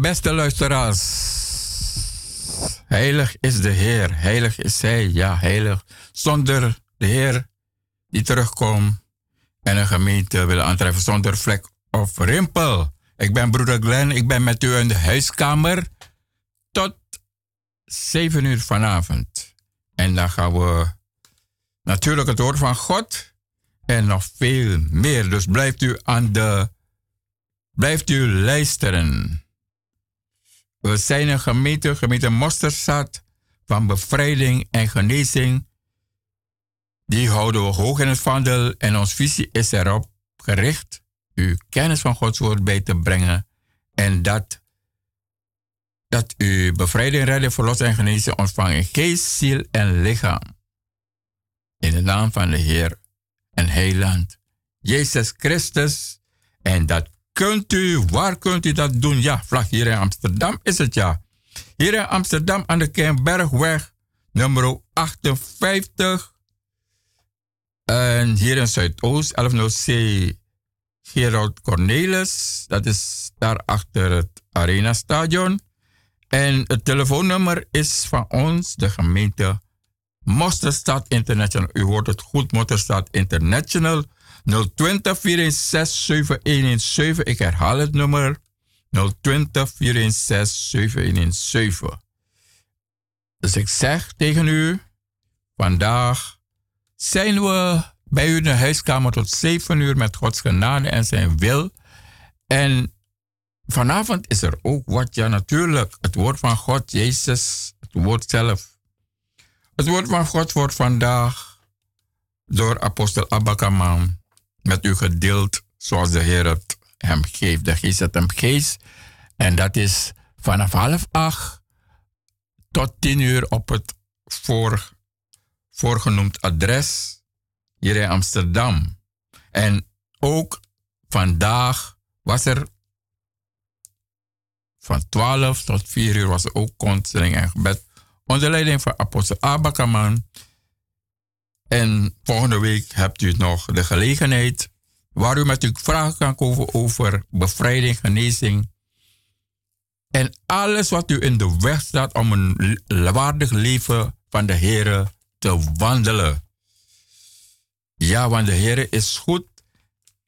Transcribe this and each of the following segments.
beste luisteraars. Heilig is de Heer, heilig is Hij, ja, heilig. Zonder de Heer die terugkomt en een gemeente willen aantreffen zonder vlek of rimpel. Ik ben broeder Glenn, ik ben met u in de huiskamer tot 7 uur vanavond. En dan gaan we natuurlijk het woord van God en nog veel meer. Dus blijft u aan de. Blijft u luisteren. We zijn een gemeente, gemeente Mosterstad, van bevrijding en genezing. Die houden we hoog in het vaandel en ons visie is erop gericht u kennis van Gods woord bij te brengen en dat, dat u bevrijding, redding, verlossing en genezing ontvangt in geest, ziel en lichaam. In de naam van de Heer en Heiland, Jezus Christus. En dat kunt u, waar kunt u dat doen? Ja, vlag hier in Amsterdam is het ja. Hier in Amsterdam aan de Kernbergweg, nummer 58. En hier in Zuidoost, 1106 Gerald Cornelis. Dat is daar achter het Arena Stadion. En het telefoonnummer is van ons, de gemeente Mosterstad International. U hoort het goed, Mosterstad International. 020 416 Ik herhaal het nummer. 020 416 Dus ik zeg tegen u, vandaag zijn we bij u in de huiskamer tot 7 uur met Gods genade en zijn wil. En vanavond is er ook wat, ja natuurlijk, het woord van God, Jezus, het woord zelf. Het woord van God wordt vandaag door apostel Abakaman met u gedeeld zoals de Heer het hem geeft. De geest het hem geest. En dat is vanaf half acht tot tien uur op het voor, voorgenoemd adres hier in Amsterdam. En ook vandaag was er van 12 tot 4 uur was er ook counseling en gebed onder leiding van apostel Abakaman. En volgende week hebt u nog de gelegenheid waar u met uw vragen kan komen over bevrijding, genezing. En alles wat u in de weg staat om een waardig leven van de Heer te wandelen. Ja, want de Heer is goed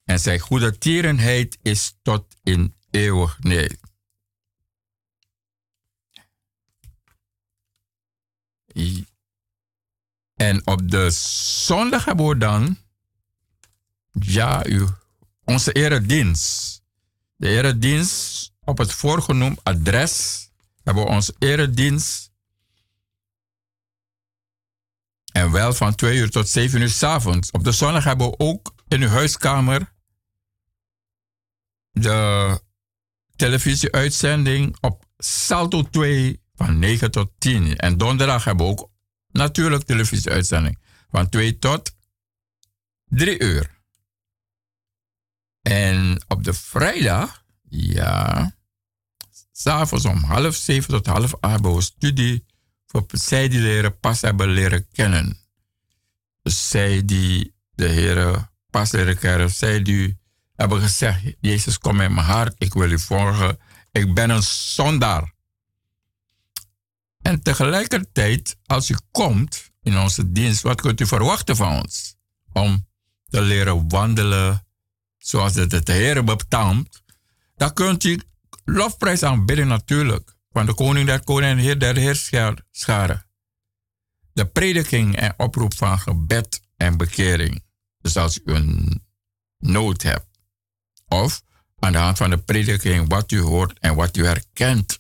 en zijn goede tierenheid is tot in eeuwigheid. En op de zondag hebben we dan, ja, u, onze eredienst. De eredienst op het voorgenoemd adres hebben we onze eredienst En wel van 2 uur tot 7 uur s avonds. Op de zondag hebben we ook in uw huiskamer de televisieuitzending op Salto 2 van 9 tot 10. En donderdag hebben we ook natuurlijk televisieuitzending van 2 tot 3 uur. En op de vrijdag, ja, s'avonds om half zeven tot half acht hebben we studie voor zij die Heer pas hebben leren kennen. Dus zij die de Heer pas leren kennen, zij die hebben gezegd, Jezus kom in mijn hart, ik wil u volgen, ik ben een zondaar. En tegelijkertijd, als u komt in onze dienst, wat kunt u verwachten van ons? Om te leren wandelen zoals het de Heer betaamt. Dan kunt u lofprijs aanbidden natuurlijk van de koning der koning en heer der heerscharen. De prediking en oproep van gebed en bekering. Dus als u een nood hebt. Of aan de hand van de prediking wat u hoort en wat u herkent.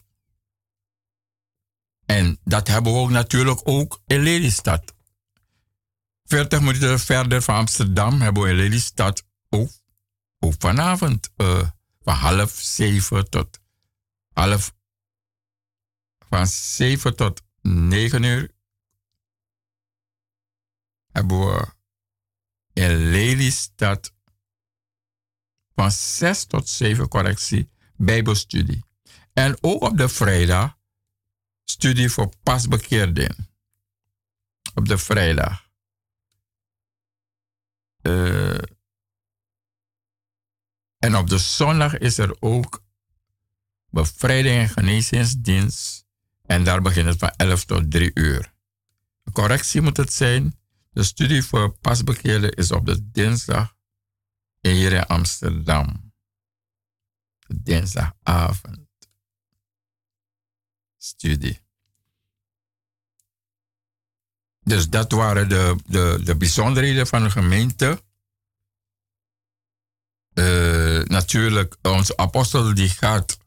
En dat hebben we ook natuurlijk ook in Lelystad. 40 minuten verder van Amsterdam hebben we in Lelystad ook, vanavond uh, van half zeven tot half van 7 tot 9 uur hebben we in Lelystad van 6 tot 7 correctie Bijbelstudie. En ook op de vrijdag studie voor pasbekeerden. Op de vrijdag. Uh, en op de zondag is er ook bevrijding en genezingsdienst en daar begint het van 11 tot 3 uur. Correctie moet het zijn. De studie voor pasbekeerden is op de dinsdag hier in Amsterdam. Dinsdagavond. Studie. Dus dat waren de, de, de bijzonderheden van de gemeente. Uh, natuurlijk, onze apostel die gaat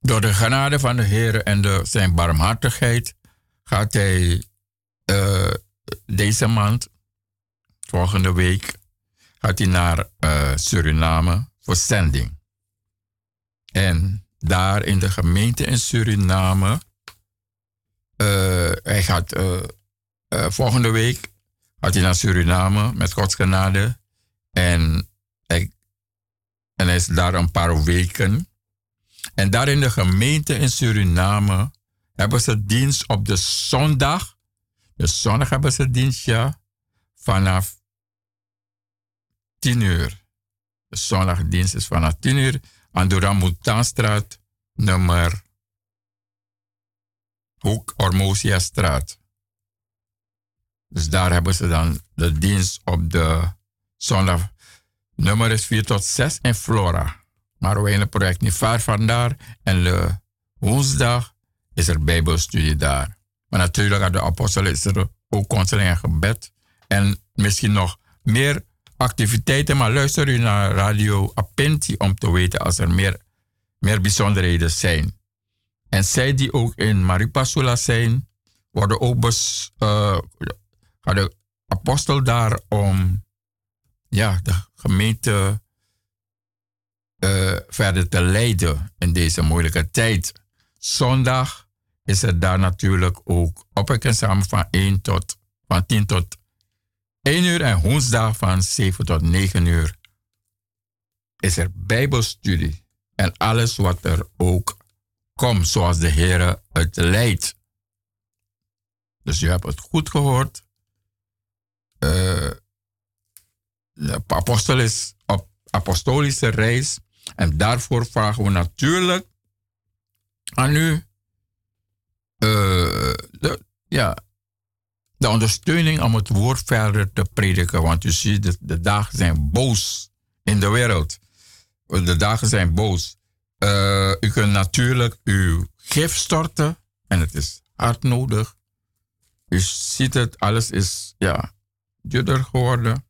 door de genade van de Heer en de, zijn barmhartigheid gaat hij uh, deze maand, volgende week, gaat hij naar uh, Suriname voor zending. En daar in de gemeente in Suriname, uh, hij gaat volgende week gaat hij naar Suriname met Gods genade. En hij, en hij is daar een paar weken. En daar in de gemeente in Suriname hebben ze dienst op de zondag. De zondag hebben ze dienst, ja, vanaf 10 uur. De zondagdienst is vanaf 10 uur aan de Rambutanstraat, nummer Hoek Ormosia straat. Dus daar hebben ze dan de dienst op de zondag. Nummer is 4 tot 6 in Flora. Maar we het project niet ver vandaar. En de woensdag is er bijbelstudie daar. Maar natuurlijk aan de apostel is er ook en gebed. En misschien nog meer activiteiten. Maar luister u naar Radio Apenti om te weten als er meer, meer bijzonderheden zijn. En zij die ook in Maripasula zijn, worden ook bes, uh, de apostel daar om ja, de gemeente uh, verder te leiden in deze moeilijke tijd. Zondag is er daar natuurlijk ook samen van 1 tot van 10 tot 1 uur en woensdag van 7 tot 9 uur is er Bijbelstudie en alles wat er ook komt, zoals de Heer het leidt. Dus je hebt het goed gehoord. Uh, de apostel is op apostolische reis en daarvoor vragen we natuurlijk aan u de, ja, de ondersteuning om het woord verder te prediken. Want u ziet, de, de dagen zijn boos in de wereld. De dagen zijn boos. Uh, u kunt natuurlijk uw gif storten en het is hard nodig. U ziet het, alles is ja, duurder geworden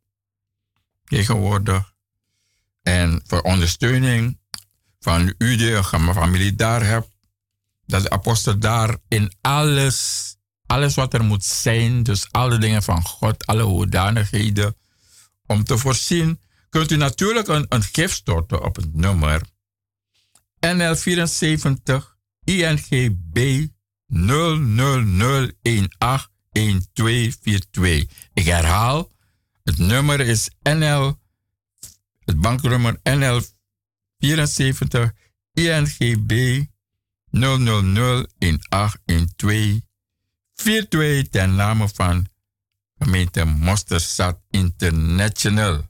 tegenwoordig. En voor ondersteuning van u die een familie daar hebt, dat de apostel daar in alles, alles wat er moet zijn, dus alle dingen van God, alle hoedanigheden, om te voorzien, kunt u natuurlijk een, een gif storten op het nummer NL74 INGB 000181242. Ik herhaal het nummer is NL, het banknummer NL 74 INGB 000 1812 42 ten name van gemeente Mosterstad International.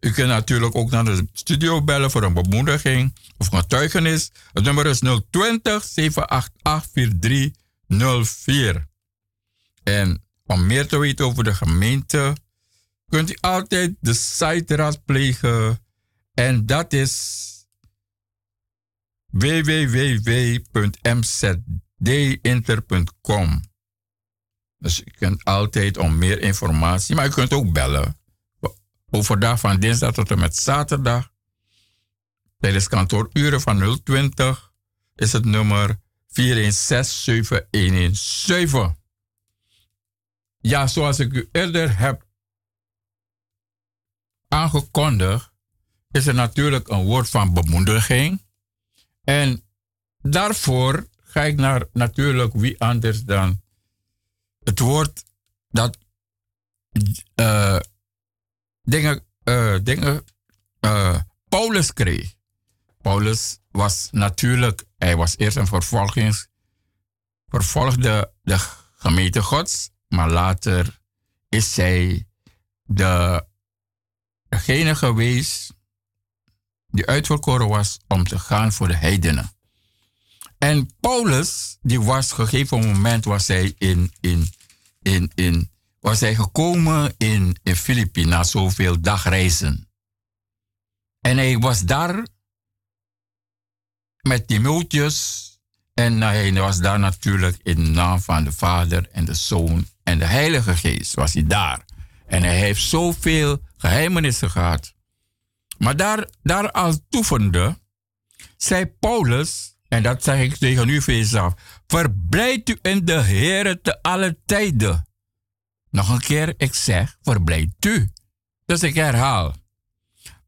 U kunt natuurlijk ook naar de studio bellen voor een bemoediging of getuigenis. Het nummer is 020 788 4304. En om meer te weten over de gemeente kunt u altijd de site raadplegen. En dat is www.mzdinter.com. Dus u kunt altijd om meer informatie, maar u kunt ook bellen. Overdag van dinsdag tot en met zaterdag. Tijdens kantooruren van 020 is het nummer 4167117. Ja, zoals ik u eerder heb aangekondigd, is er natuurlijk een woord van bemoediging. En daarvoor ga ik naar natuurlijk wie anders dan het woord dat uh, dingen, uh, dingen uh, Paulus kreeg. Paulus was natuurlijk, hij was eerst een vervolgings, vervolgde de gemeente gods, maar later is hij de degene geweest die uitverkoren was om te gaan voor de heidenen. En Paulus, die was gegeven moment was hij in, in, in, in was hij gekomen in, in Filippi na zoveel dagreizen. En hij was daar met Timotheus en hij was daar natuurlijk in de naam van de Vader en de Zoon en de Heilige Geest was hij daar. En hij heeft zoveel geheimenissen gehad. Maar daar, daar als toevende, zei Paulus, En dat zeg ik tegen u, Veesaf. Verblijd u in de Heer te alle tijden. Nog een keer, ik zeg, verblijd u. Dus ik herhaal.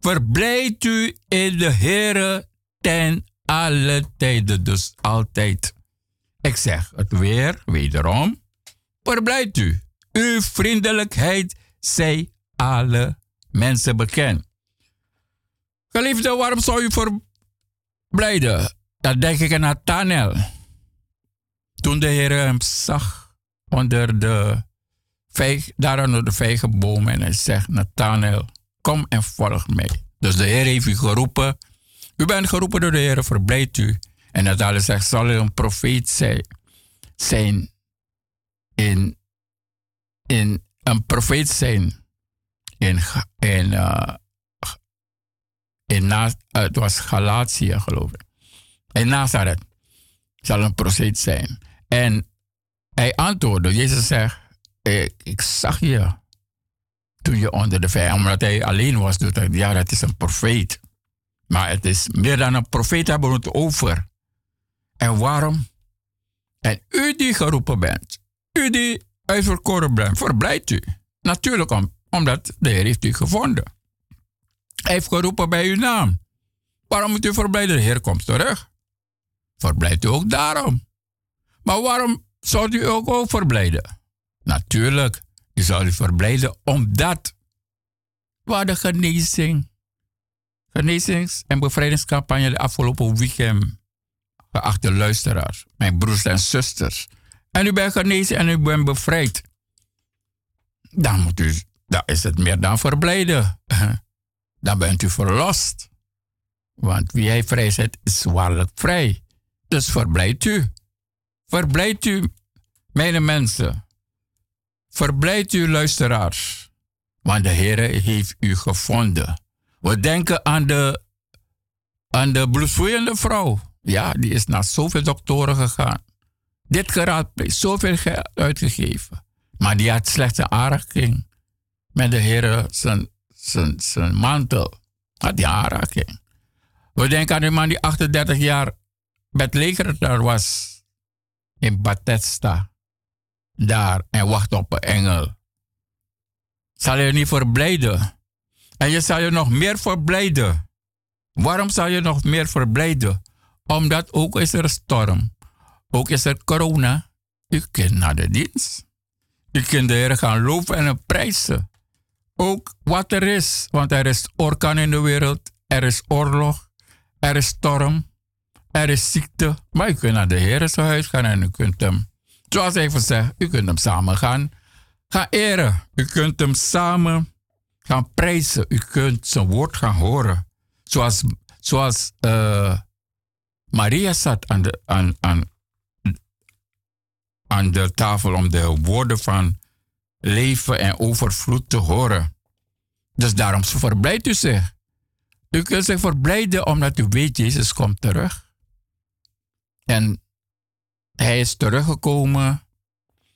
Verblijd u in de Heer ten alle tijden, dus altijd. Ik zeg het weer, wederom. Verblijd u. Uw vriendelijkheid zij alle mensen bekend. Geliefde, waarom zou u verblijden? Dan denk ik aan Nathanael. Toen de Heer hem zag onder de vijg, daar onder de vijgenboom en hij zegt, Nathanael, kom en volg mij. Dus de Heer heeft u geroepen. U bent geroepen door de Heer, verblijd u. En Nathanael zegt, zal u een profeet zijn, in, in een profeet zijn in, in, uh, in uh, het was Galatië geloof ik. In Nazareth zal een profeet zijn. En hij antwoordde, Jezus zegt, ik, ik zag je toen je onder de vijand, omdat hij alleen was, dus hij, ja, dat is een profeet. Maar het is meer dan een profeet hebben we het over. En waarom? En u die geroepen bent, u die uitverkoren bent, verblijdt u. Natuurlijk om, omdat de Heer heeft u gevonden. Hij heeft geroepen bij uw naam. Waarom moet u verblijden? De Heer komt terug. Verblijdt u ook daarom. Maar waarom zou u ook, ook verblijden? Natuurlijk, u zou u verblijden omdat waar de genezing, genezings- en bevrijdingscampagne de afgelopen weekend, geachte luisteraars, mijn broers en zusters, en u bent genezen en u bent bevrijd, dan, moet u, dan is het meer dan verblijden. Dan bent u verlost. Want wie hij vrijzet is waarlijk vrij. Dus verblijd u. Verblijd u, mijn mensen. Verblijd u, luisteraars. Want de Heer heeft u gevonden. We denken aan de, aan de bloedvloeiende vrouw. Ja, die is naar zoveel doktoren gegaan. Dit geraadpleegd, zoveel geld uitgegeven. Maar die had slechte aanraking met de Heer zijn, zijn, zijn mantel. Had die aanraking. We denken aan die man die 38 jaar met leger daar was. In Bethesda. Daar. En wacht op een engel. Zal je niet verblijden? En je zal je nog meer verblijden. Waarom zal je nog meer verblijden? Omdat ook is er storm. Ook is er corona. U kunt naar de dienst. U kunt de Heer gaan loven en prijzen. Ook wat er is. Want er is orkaan in de wereld. Er is oorlog. Er is storm. Er is ziekte. Maar u kunt naar de Heer huis gaan en u kunt hem, zoals hij zegt, u kunt hem samen gaan, gaan eren. U kunt hem samen gaan prijzen. U kunt zijn woord gaan horen. Zoals, zoals uh, Maria zat aan de, aan, aan, aan de tafel om de woorden van leven en overvloed te horen. Dus daarom verblijdt u zich. U kunt zich verblijden omdat u weet, Jezus komt terug. En hij is teruggekomen.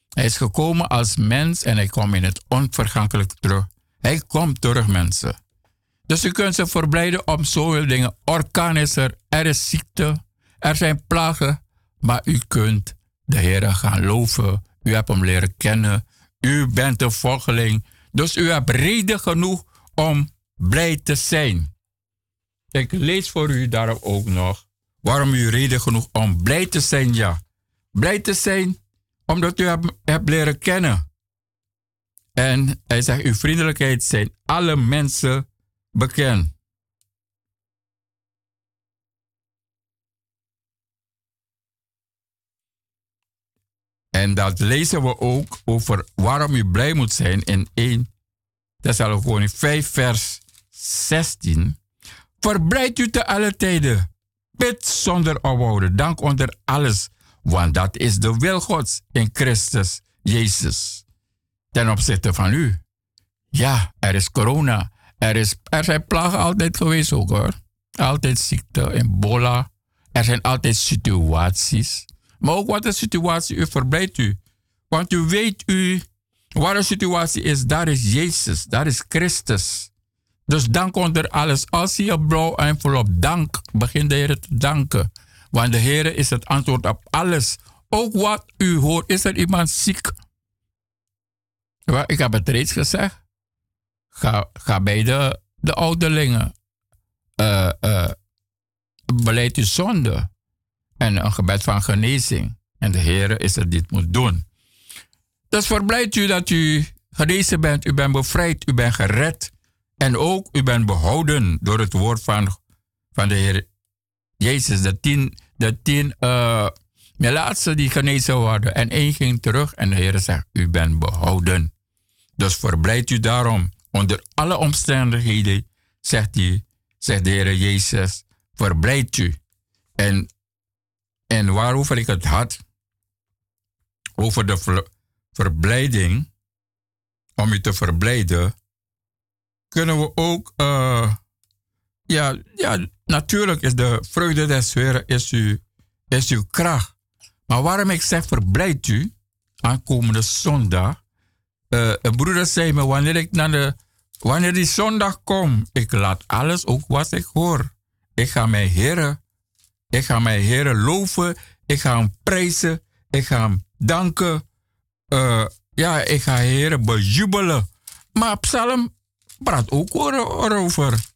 Hij is gekomen als mens en hij komt in het onvergankelijk terug. Hij komt terug, mensen. Dus u kunt zich verblijden om zoveel dingen. Orkaan is er, er is ziekte, er zijn plagen. Maar u kunt de Heer gaan loven. U hebt hem leren kennen. U bent een volgeling. Dus u hebt reden genoeg om blij te zijn. Ik lees voor u daarom ook nog waarom u reden genoeg om blij te zijn, ja. Blij te zijn omdat u hebt leren kennen. En hij zegt, uw vriendelijkheid zijn alle mensen bekend. En dat lezen we ook over waarom u blij moet zijn in 1 Thessalonië 5 vers 16. Verblijd u te alle tijden. Bid zonder ophouden. Dank onder alles. Want dat is de wil Gods in Christus Jezus. Ten opzichte van u. Ja, er is corona. Er, is, er zijn plagen altijd geweest ook hoor. Altijd ziekte, ebola. Er zijn altijd situaties maar ook wat de situatie u verblijdt u. Want u weet u, wat de situatie is, daar is Jezus, daar is Christus. Dus dank onder alles. Als je blauw envelop dank, begin de Heer te danken. Want de Heer is het antwoord op alles. Ook wat u hoort, is er iemand ziek? Ik heb het reeds gezegd. Ga, ga bij de, de ouderlingen. Uh, uh, beleid uw zonde. En een gebed van genezing. En de Heer is het dit moet doen. Dus verblijd u dat u genezen bent. U bent bevrijd. U bent gered. En ook u bent behouden door het woord van, van de Heer Jezus. De tien, de tien uh, laatste die genezen worden. En één ging terug en de Heer zegt, u bent behouden. Dus verblijd u daarom. Onder alle omstandigheden, zegt, hij, zegt de Heer Jezus, verblijd u. En, en waarover ik het had, over de ver, verblijding, om u te verblijden, kunnen we ook, uh, ja, ja, natuurlijk is de vreugde des Heren is, u, is uw kracht. Maar waarom ik zeg verblijd u, aankomende zondag, uh, een broeder zei me, wanneer ik naar de, wanneer die zondag kom, ik laat alles ook wat ik hoor. Ik ga mijn Heren, ik ga mijn Heren loven, ik ga hem prijzen, ik ga hem danken. Uh, ja, ik ga Heren bejubelen. Maar Psalm praat ook erover.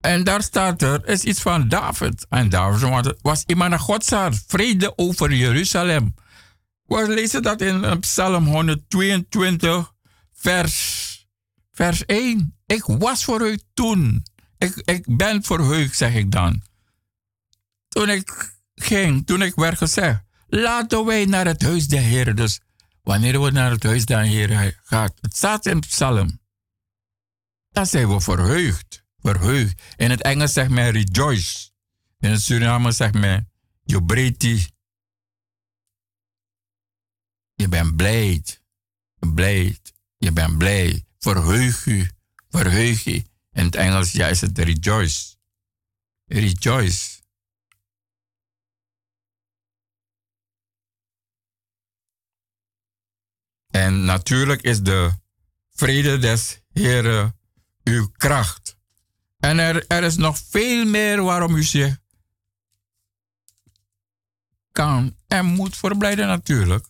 En daar staat er, is iets van David. En David was iemand naar Godshaart. Vrede over Jeruzalem. We lezen dat in Psalm 122, vers, vers 1. Ik was verheugd toen. Ik, ik ben verheugd, zeg ik dan. Toen ik ging, toen ik werd gezegd, laten wij naar het huis der Heer. Dus wanneer we naar het huis der Heer gaan, het staat in Psalm, dan zijn we verheugd. Verheugd. In het Engels zegt men rejoice. In het Suriname zegt men jubreti. Je bent blij. Blij. Je bent blij. Verheug je. Verheug je. In het Engels ja, is het rejoice. Rejoice. En natuurlijk is de vrede des Heren uw kracht. En er, er is nog veel meer waarom u zich kan en moet verblijden natuurlijk.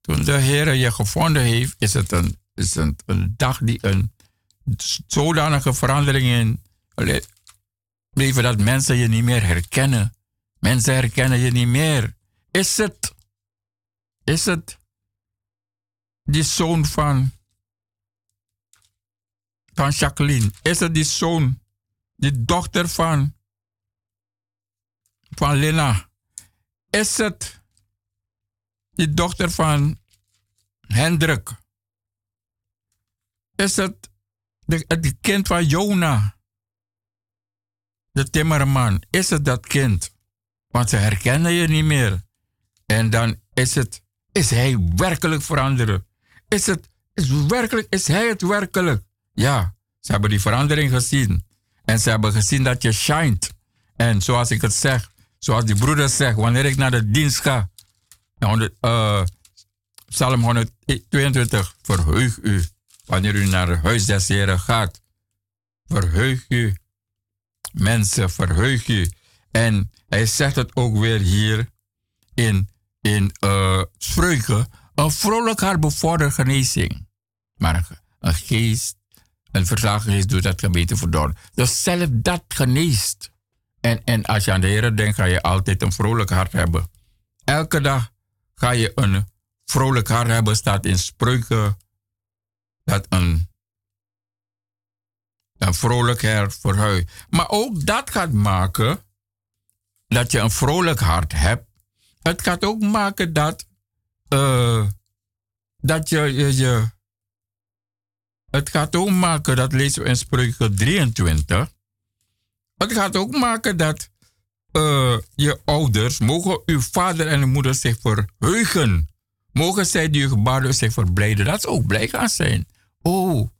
Toen de Heer je gevonden heeft, is het een, is een dag die een zodanige verandering in leven dat mensen je niet meer herkennen. Mensen herkennen je niet meer. Is het, is het die zoon van, van Jacqueline? Is het die zoon, die dochter van, van Lena? Is het die dochter van Hendrik? Is het het kind van Jona? De timmerman. Is het dat kind? Want ze herkennen je niet meer. En dan is het, is hij werkelijk veranderen? Is het, is werkelijk, is hij het werkelijk? Ja, ze hebben die verandering gezien. En ze hebben gezien dat je shined. En zoals ik het zeg, zoals die broeder zegt, wanneer ik naar de dienst ga, uh, Psalm 122, verheug u. Wanneer u naar het huis des Heren gaat, verheug u. Mensen, verheug u. En hij zegt het ook weer hier in in uh, spreuken. Een vrolijk hart bevordert genezing. Maar een geest, een verslagen geest doet dat gebeten verdorren. Dus zelf dat geneest. En, en als je aan de Heer denkt, ga je altijd een vrolijk hart hebben. Elke dag ga je een vrolijk hart hebben, staat in spreuken. Dat een, een vrolijk hart verhuist. Maar ook dat gaat maken dat je een vrolijk hart hebt het gaat ook maken dat, uh, dat je, je, het gaat ook maken, dat lezen we in Spreuken 23. Het gaat ook maken dat uh, je ouders, mogen uw vader en uw moeder zich verheugen. Mogen zij die u geboren zich verblijden. Dat ze ook blij gaan zijn. Oh,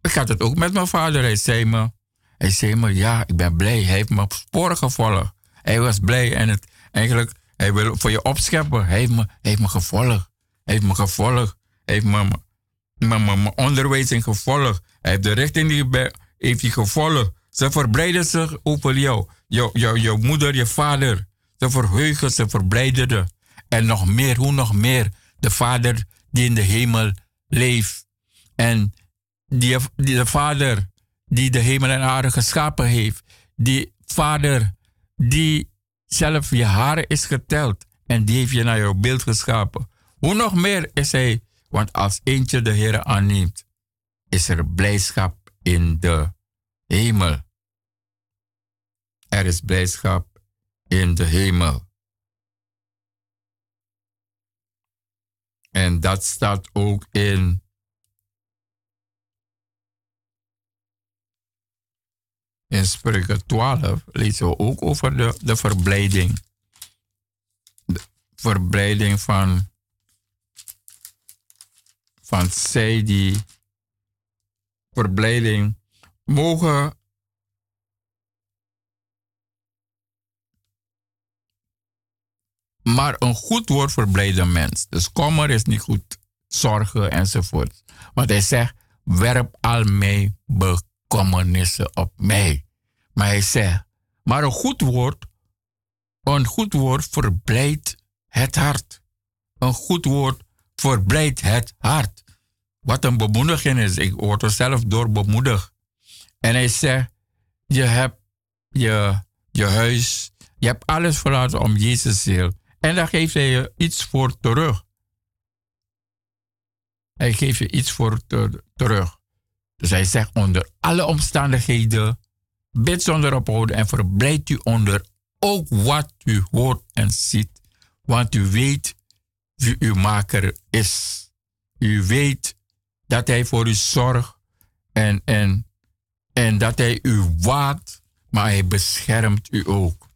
ik had het ook met mijn vader. Hij zei me, hij zei me, ja, ik ben blij. Hij heeft me op sporen gevolgd. Hij was blij en het, eigenlijk hij wil voor je opscheppen. Hij heeft me, heeft me gevolgd. Hij heeft me gevolgd. Hij heeft me mijn onderwijs gevolgd. Hij heeft de richting die heeft hij gevolgd. Ze verblijden zich over jou. Jouw jou, jou moeder, je vader. Ze verheugen, ze verblijden. En nog meer, hoe nog meer. De vader die in de hemel leeft. En die, die de vader die de hemel en aarde geschapen heeft. Die vader die zelf je haren is geteld. En die heeft je naar jouw beeld geschapen. Hoe nog meer is hij? Want als eentje de Heer aanneemt, is er blijdschap in de hemel. Er is blijdschap in de hemel. En dat staat ook in in Spreuken 12 lezen we ook over de, de verblijding. De verblijding van, van zij die verblijding mogen maar een goed woord verblijden mens. Dus kommer is niet goed, zorgen enzovoort. Want hij zegt, werp al mijn bekommernissen op mij. Maar hij zegt, maar een goed woord, een goed woord verblijdt het hart. Een goed woord verblijdt het hart. Wat een bemoediging is. Ik word er zelf door bemoedigd. En hij zegt, je hebt je, je huis, je hebt alles verlaten om Jezus wil. En daar geeft hij je iets voor terug. Hij geeft je iets voor terug. Dus hij zegt onder alle omstandigheden, bid zonder ophouden en verblijd u onder ook wat u hoort en ziet. Want u weet wie uw maker is. U weet dat hij voor u zorgt en, en, en dat hij u waakt, maar hij beschermt u ook.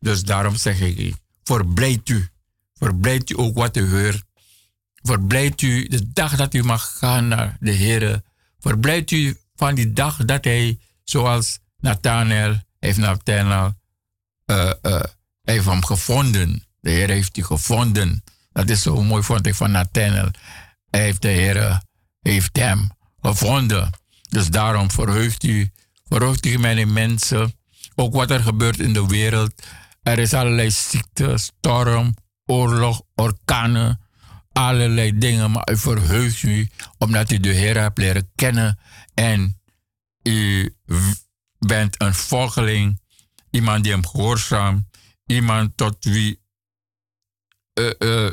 Dus daarom zeg ik, verblijd u. Verblijd u ook wat u hoort. Verblijd u de dag dat u mag gaan naar de Heer. Verblijd u van die dag dat hij, zoals Nathanael, heeft Nathanael, uh, uh, heeft hem gevonden. De Heer heeft u gevonden. Dat is zo mooi, vond ik van Nathanael. Hij heeft de Heer, heeft hem gevonden. Dus daarom verheugt u, verheugt u mijn mensen. Ook wat er gebeurt in de wereld. Er is allerlei ziekte, storm, oorlog, orkanen, allerlei dingen. Maar u verheugt u omdat u de Heer hebt leren kennen. En u bent een volgeling, iemand die hem gehoorzaamt, iemand tot wie uh, uh,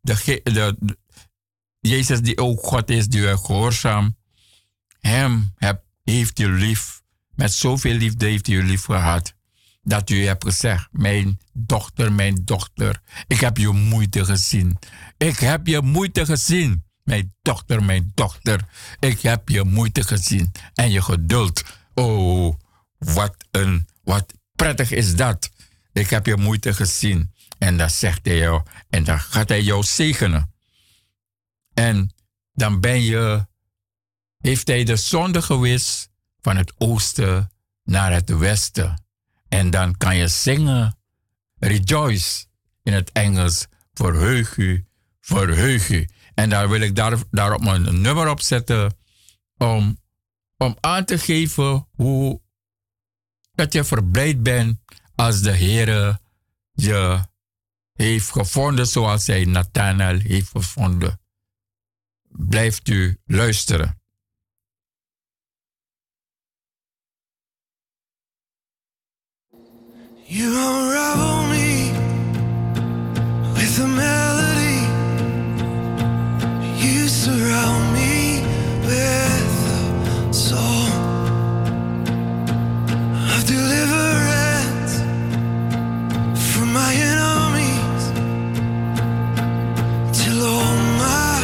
de, de, Jezus die ook God is, die u gehoorzaam, hem heb, heeft u lief. Met zoveel liefde heeft u lief gehad dat u hebt gezegd, mijn dochter, mijn dochter, ik heb je moeite gezien. Ik heb je moeite gezien. Mijn dochter, mijn dochter, ik heb je moeite gezien en je geduld. Oh, wat een, wat prettig is dat. Ik heb je moeite gezien. En dan zegt hij jou, en dan gaat hij jou zegenen. En dan ben je, heeft hij de zonde gewist van het oosten naar het westen. En dan kan je zingen, rejoice in het Engels, verheug u, verheug u. En daar wil ik daar, daarop een nummer op zetten om, om aan te geven hoe dat je verblijd bent als de Heer je heeft gevonden zoals hij Nathanael heeft gevonden. Blijft u luisteren. You unravel me with a melody. You surround me with a song giant armies till all my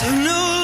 So no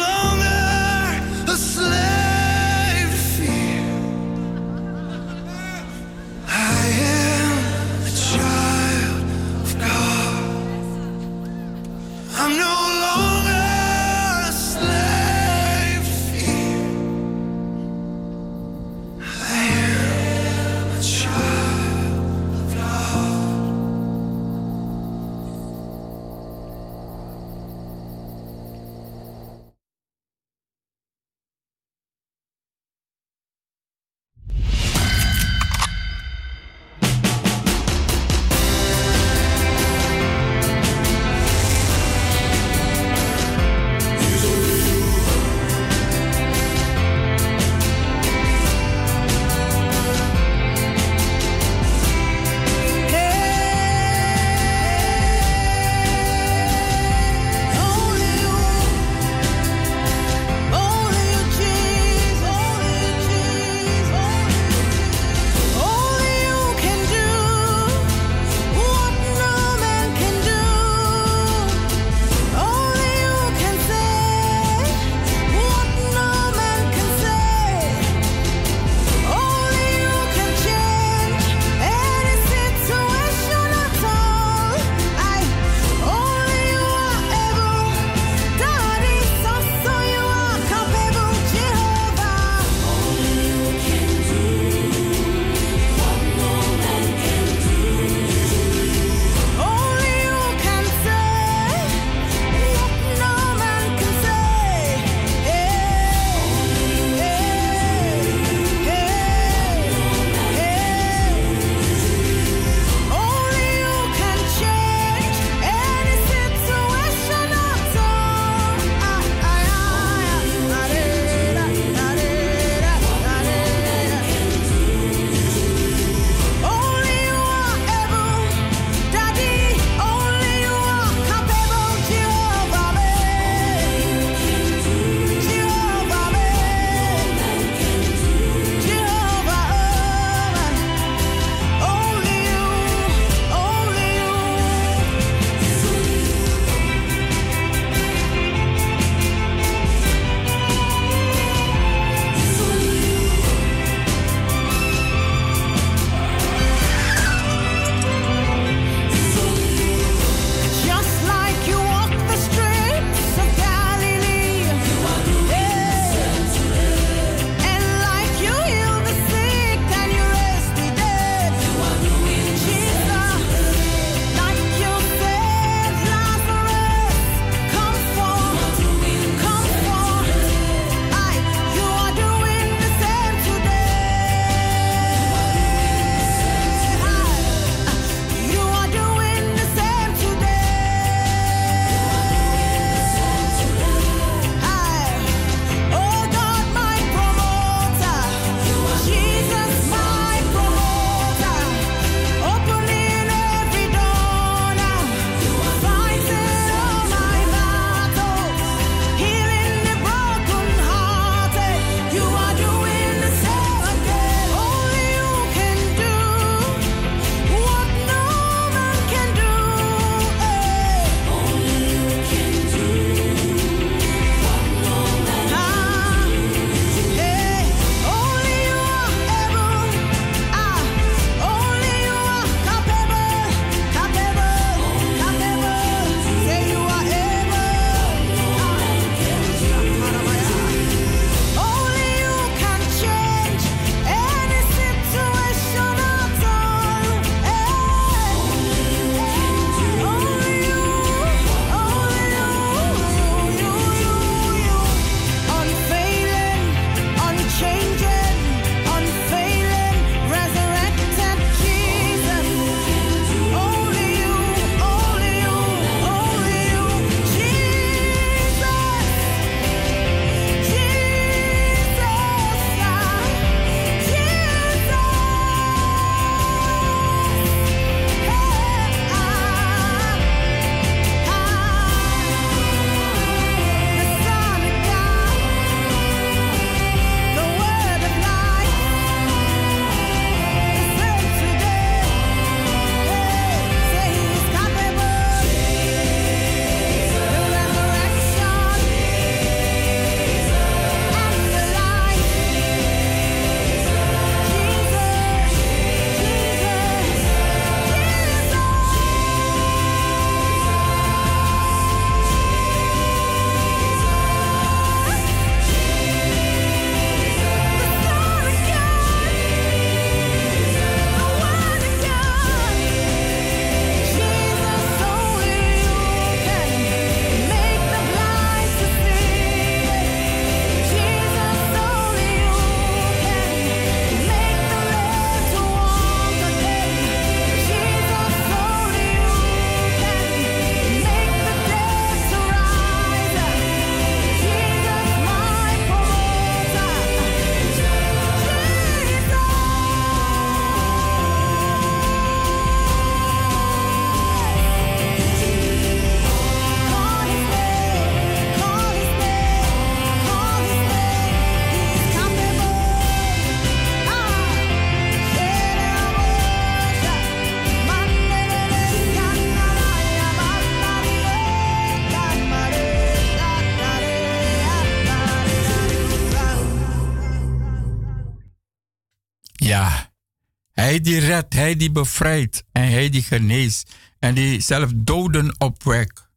die redt, hij die bevrijdt en hij die geneest en die zelf doden opwekt.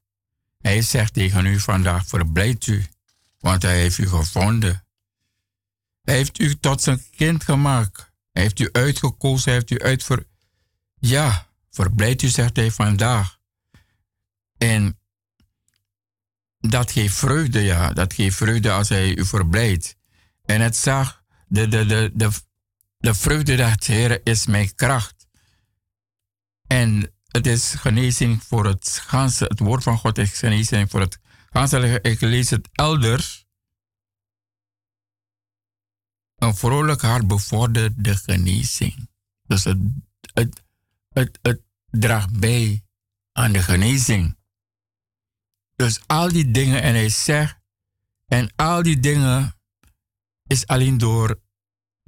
Hij zegt tegen u vandaag, verblijd u, want hij heeft u gevonden. Hij heeft u tot zijn kind gemaakt. Hij heeft u uitgekozen, hij heeft u uitver... Ja, verblijd u, zegt hij vandaag. En dat geeft vreugde, ja. Dat geeft vreugde als hij u verblijdt. En het zag, de, de, de, de, de vreugde dat Heer is mijn kracht. En het is genezing voor het ganse, het woord van God is genezing voor het ganse. Ik lees het elders. Een vrolijk hart bevordert de genezing. Dus het, het, het, het draagt bij aan de genezing. Dus al die dingen, en hij zegt, en al die dingen is alleen door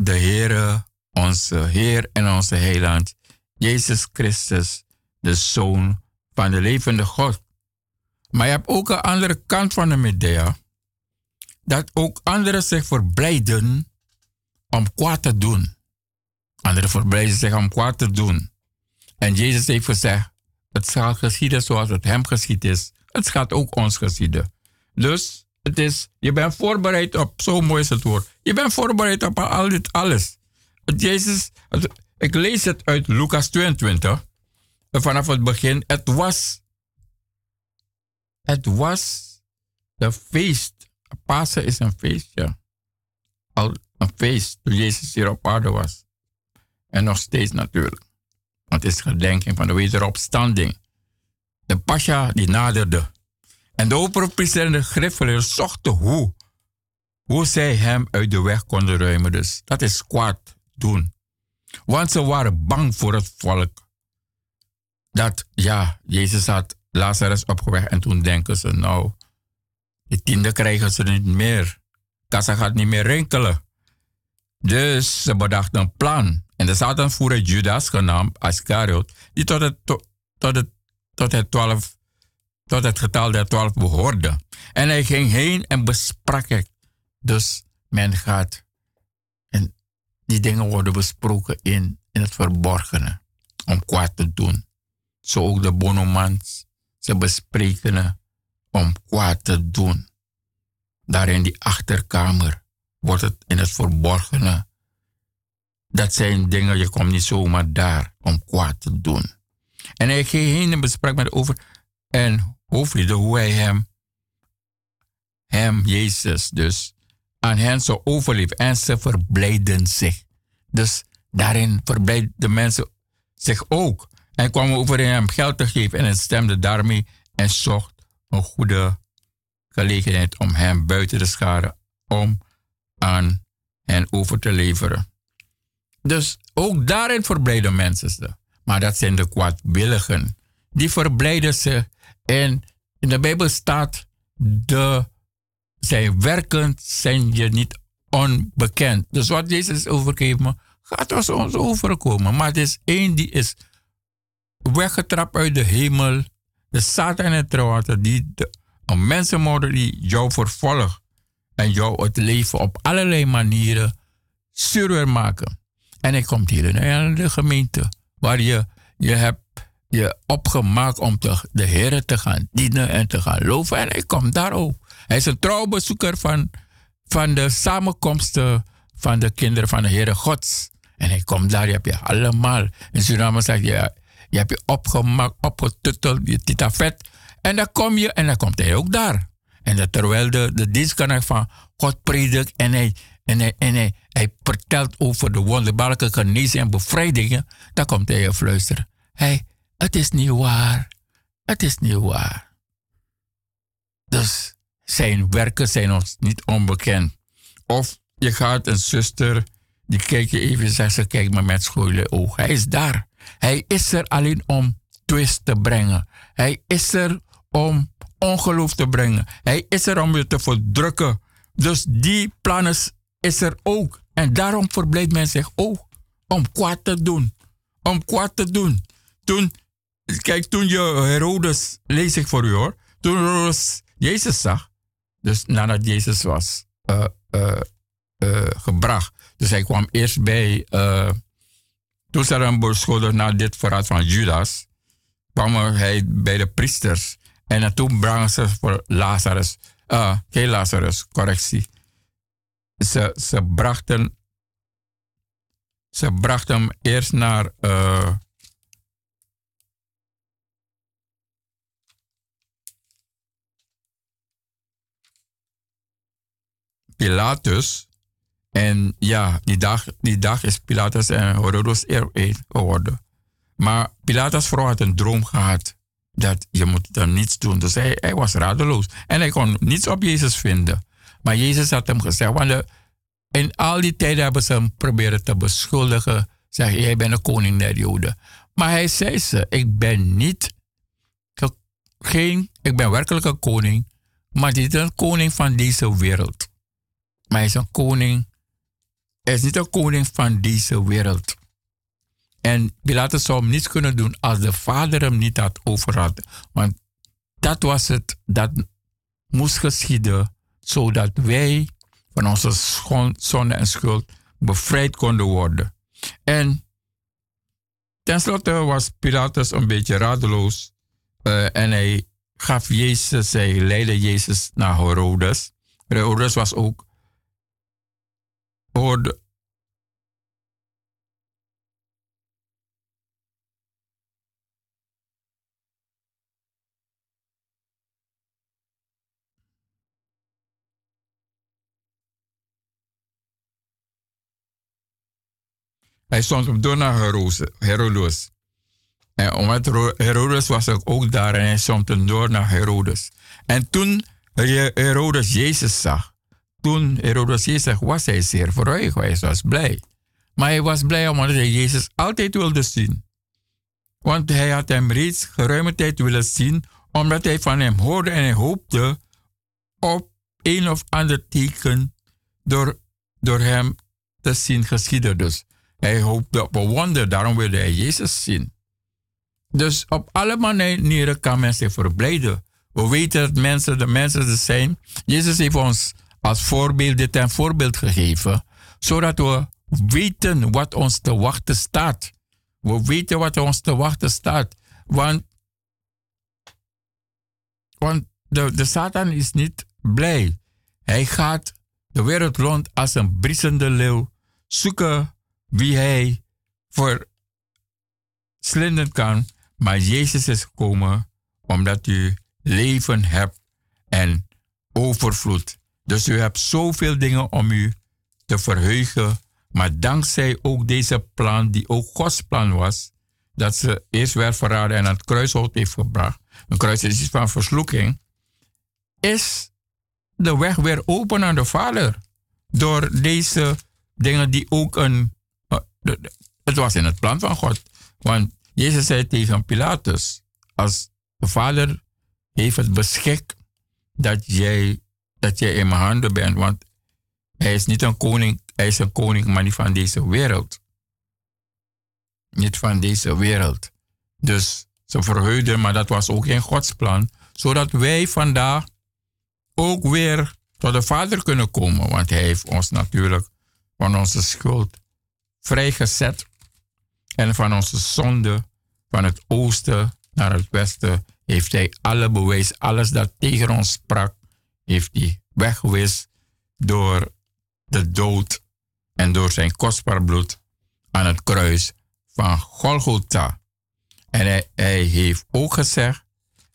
de Heere, onze Heer en onze Heiland, Jezus Christus, de Zoon van de levende God. Maar je hebt ook een andere kant van de medaille. Dat ook anderen zich verblijden om kwaad te doen. Anderen verblijden zich om kwaad te doen. En Jezus heeft gezegd, het zal geschieden zoals het hem geschied is. Het gaat ook ons geschieden. Dus het is, je bent voorbereid op, zo mooi is het woord. Je bent voorbereid op al dit alles. Jezus, ik lees het uit Lucas 22. Vanaf het begin. Het was, het was de feest. Pasen is een feest, ja. Al een feest toen Jezus hier op aarde was. En nog steeds natuurlijk. Want het is gedenking van de wederopstanding. De pascha die naderde. En de overpriester schriftgeleerden zochten hoe, hoe zij hem uit de weg konden ruimen. Dus dat is kwaad doen. Want ze waren bang voor het volk. Dat, ja, Jezus had Lazarus opgewekt en toen denken ze, nou, de tiende krijgen ze niet meer. Kassa gaat niet meer rinkelen. Dus ze bedachten een plan. En de Satan voerde Judas, genaamd Iscariot, die tot het, tot, het, tot, het twaalf, tot het getal der twaalf behoorde. En hij ging heen en besprak het. Dus men gaat. En die dingen worden besproken in, in het verborgene. Om kwaad te doen. Zo ook de bonomans. Ze bespreken om kwaad te doen. Daar in die achterkamer wordt het in het verborgene dat zijn dingen, je komt niet zomaar daar om kwaad te doen. En hij ging heen en besprak met over en hoofdlieden hoe hij hem, hem, Jezus dus, aan hen zou overleven. En ze verblijden zich. Dus daarin verblijden de mensen zich ook. En kwamen over hem geld te geven en hij stemde daarmee en zocht een goede gelegenheid om hem buiten de schade om aan hen over te leveren. Dus ook daarin verblijden mensen ze. Maar dat zijn de kwaadwilligen. Die verblijden ze. En in de Bijbel staat, de, zijn werken zijn je niet onbekend. Dus wat Jezus overgeven, gaat ons, ons overkomen. Maar het is één die is weggetrapt uit de hemel. De Satan en het die de, een mensenmoorder die jou vervolgt. En jou het leven op allerlei manieren zuur maken. En hij komt hier in de gemeente waar je, je hebt je opgemaakt om te, de Heer te gaan dienen en te gaan loven. En hij komt daar ook. Hij is een trouwbezoeker van, van de samenkomsten van de kinderen van de Heere Gods. En hij komt daar, je hebt je allemaal. In Suriname zeg je, je hebt je opgemaakt, opgetutteld, je tita vet. En dan kom je en dan komt hij ook daar. En terwijl de, de dienstkanner van God predikt en hij, en hij, en hij, hij vertelt over de wonderbaarlijke genezing en bevrijdingen, dan komt hij je fluisteren. Hé, het is niet waar. Het is niet waar. Dus zijn werken zijn ons niet onbekend. Of je gaat een zuster, die kijkt je even en zegt ze, kijk maar met scholen oog. Hij is daar. Hij is er alleen om twist te brengen. Hij is er om ongeloof te brengen. Hij is er om je te verdrukken. Dus die plannen is er ook. En daarom verblijdt men zich ook om kwaad te doen. Om kwaad te doen. Toen, kijk, toen je Herodes, lees ik voor u hoor. Toen Herodes Jezus zag, dus nadat Jezus was uh, uh, uh, gebracht. Dus hij kwam eerst bij, toen ze hem beschuldigd na dit verraad van Judas, kwam hij bij de priesters. En toen brachten ze voor Lazarus, geen Lazarus, correctie. Ze, ze brachten, ze brachten hem eerst naar, uh, Pilatus. En ja, die dag, die dag is Pilatus en Herodes eer geworden. Maar Pilatus vrouw had een droom gehad dat je moet er niets doen. Dus hij, hij was radeloos. En hij kon niets op Jezus vinden. Maar Jezus had hem gezegd, want in al die tijden hebben ze hem proberen te beschuldigen. Zeg, jij bent de koning der Joden. Maar hij zei ze, ik ben niet, geen, ik ben werkelijk een koning, maar dit een koning van deze wereld. Maar hij is een koning. Hij is niet een koning van deze wereld. En Pilatus zou hem niets kunnen doen als de vader hem niet had overhad. Want dat was het dat moest geschieden, zodat wij van onze zonde en schuld bevrijd konden worden. En tenslotte was Pilatus een beetje radeloos uh, en hij gaf Jezus, hij leidde Jezus naar Herodes. Herodes was ook hoorde Hij stond door naar Herodes. En omdat Herodes was ook daar en hij stond hem door naar Herodes. En toen Herodes Jezus zag, toen Herodes Jezus was hij zeer verheugd. Hij was blij. Maar hij was blij omdat hij Jezus altijd wilde zien. Want hij had hem reeds geruime tijd willen zien, omdat hij van hem hoorde en hij hoopte op een of ander teken door, door hem te zien geschieden. Dus hij hoopte op een wonder, daarom wilde hij Jezus zien. Dus op alle manieren kan men zich verblijden. We weten dat mensen de mensen zijn. Jezus heeft ons als voorbeeld dit een voorbeeld gegeven, zodat we weten wat ons te wachten staat. We weten wat ons te wachten staat. Want, want de, de Satan is niet blij. Hij gaat de wereld rond als een briesende leeuw zoeken wie hij voor slinden kan. Maar Jezus is gekomen omdat u leven hebt en overvloed. Dus u hebt zoveel dingen om u te verheugen. Maar dankzij ook deze plan, die ook Gods plan was, dat ze eerst werd verraden en aan het kruishout heeft gebracht. Een kruis is iets van versloeking. Is de weg weer open naar de Vader. Door deze dingen die ook een. Uh, het was in het plan van God. Want Jezus zei tegen Pilatus: Als de Vader heeft het beschikt dat jij dat jij in mijn handen bent. Want hij is niet een koning, hij is een koning, maar niet van deze wereld. Niet van deze wereld. Dus ze verheugden, maar dat was ook geen Godsplan. Zodat wij vandaag ook weer tot de Vader kunnen komen. Want hij heeft ons natuurlijk van onze schuld vrijgezet. En van onze zonde, van het oosten naar het westen, heeft hij alle bewijs, alles dat tegen ons sprak, heeft hij weggewist door de dood en door zijn kostbaar bloed aan het kruis van Golgotha. En hij, heeft ook gezegd,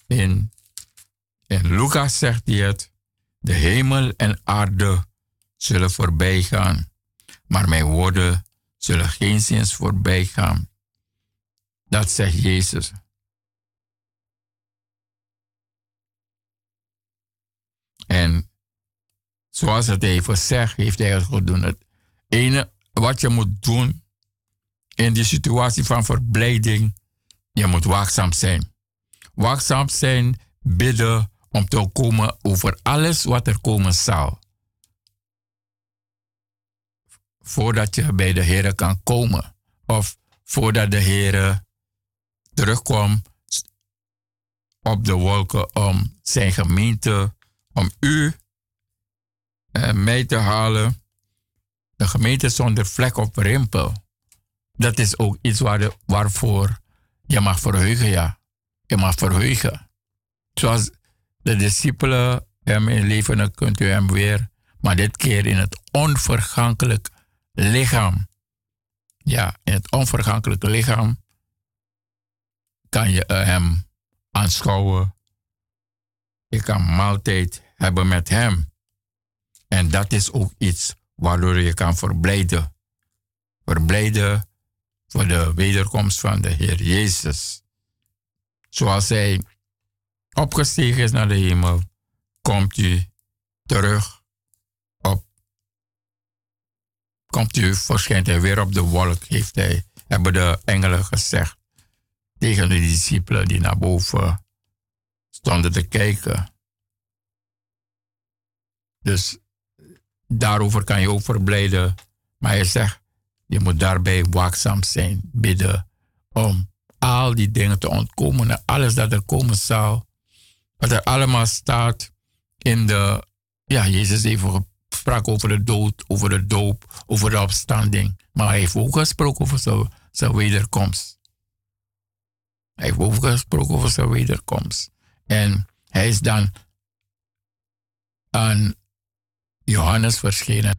in, in Lucas zegt hij het, de hemel en aarde zullen voorbij gaan, maar mijn woorden zullen geen zins voorbij gaan. Dat zegt Jezus. En zoals het even zegt, heeft hij het gedaan. Het ene wat je moet doen in die situatie van verblijding, je moet waakzaam zijn. Waakzaam zijn, bidden om te komen over alles wat er komen zal. Voordat je bij de Heer kan komen. Of voordat de Heer terugkomt op de wolken om zijn gemeente om u mij te halen de gemeente zonder vlek of rimpel. Dat is ook iets waar de, waarvoor je mag verheugen, ja. Je mag verheugen. Zoals de discipelen hem in leven, kunt u hem weer, maar dit keer in het onvergankelijk lichaam. Ja, in het onvergankelijke lichaam kan je hem aanschouwen. Je kan maaltijd hebben met hem. En dat is ook iets waardoor je kan verblijden. Verblijden voor de wederkomst van de Heer Jezus. Zoals hij opgestegen is naar de hemel, komt u terug op. Komt u, verschijnt hij weer op de wolk, heeft hij, hebben de engelen gezegd tegen de discipelen die naar boven stonden te kijken. Dus daarover kan je ook verblijden. Maar hij zegt, je moet daarbij waakzaam zijn, bidden, om al die dingen te ontkomen en alles dat er komen zal. Wat er allemaal staat in de, ja, Jezus even sprak over de dood, over de doop, over de opstanding. Maar hij heeft ook gesproken over zijn, zijn wederkomst. Hij heeft ook gesproken over zijn wederkomst. En hij is dan aan Johannes verschenen.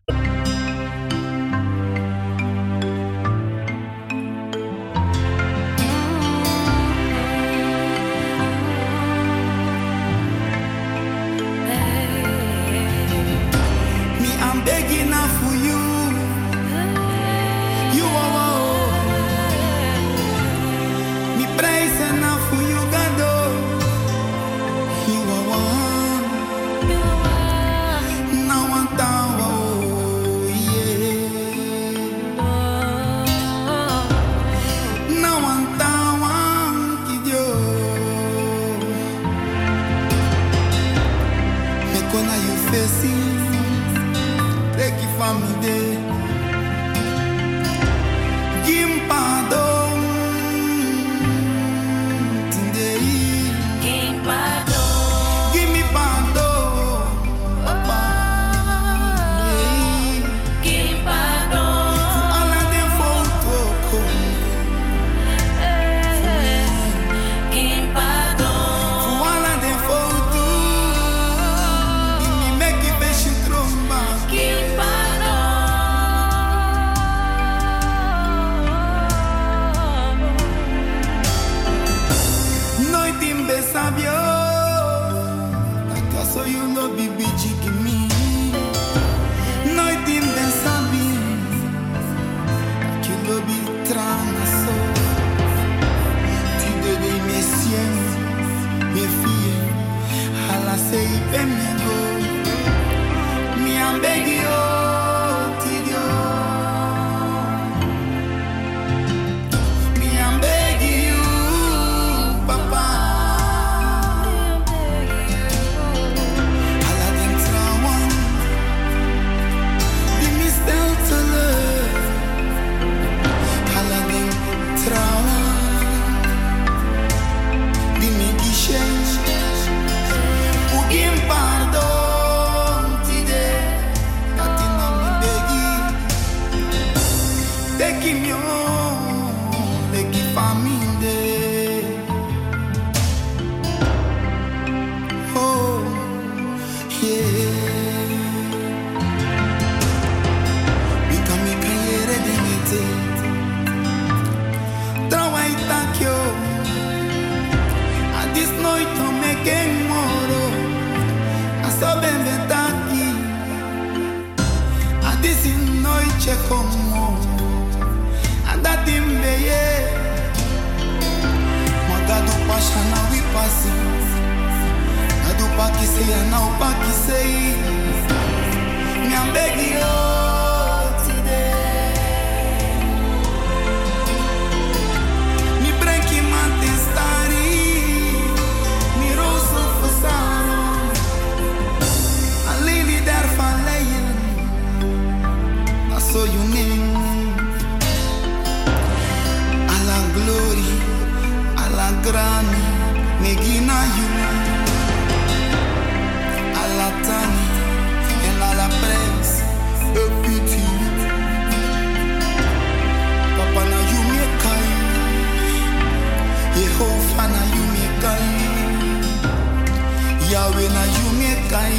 Yahweh, now you make I.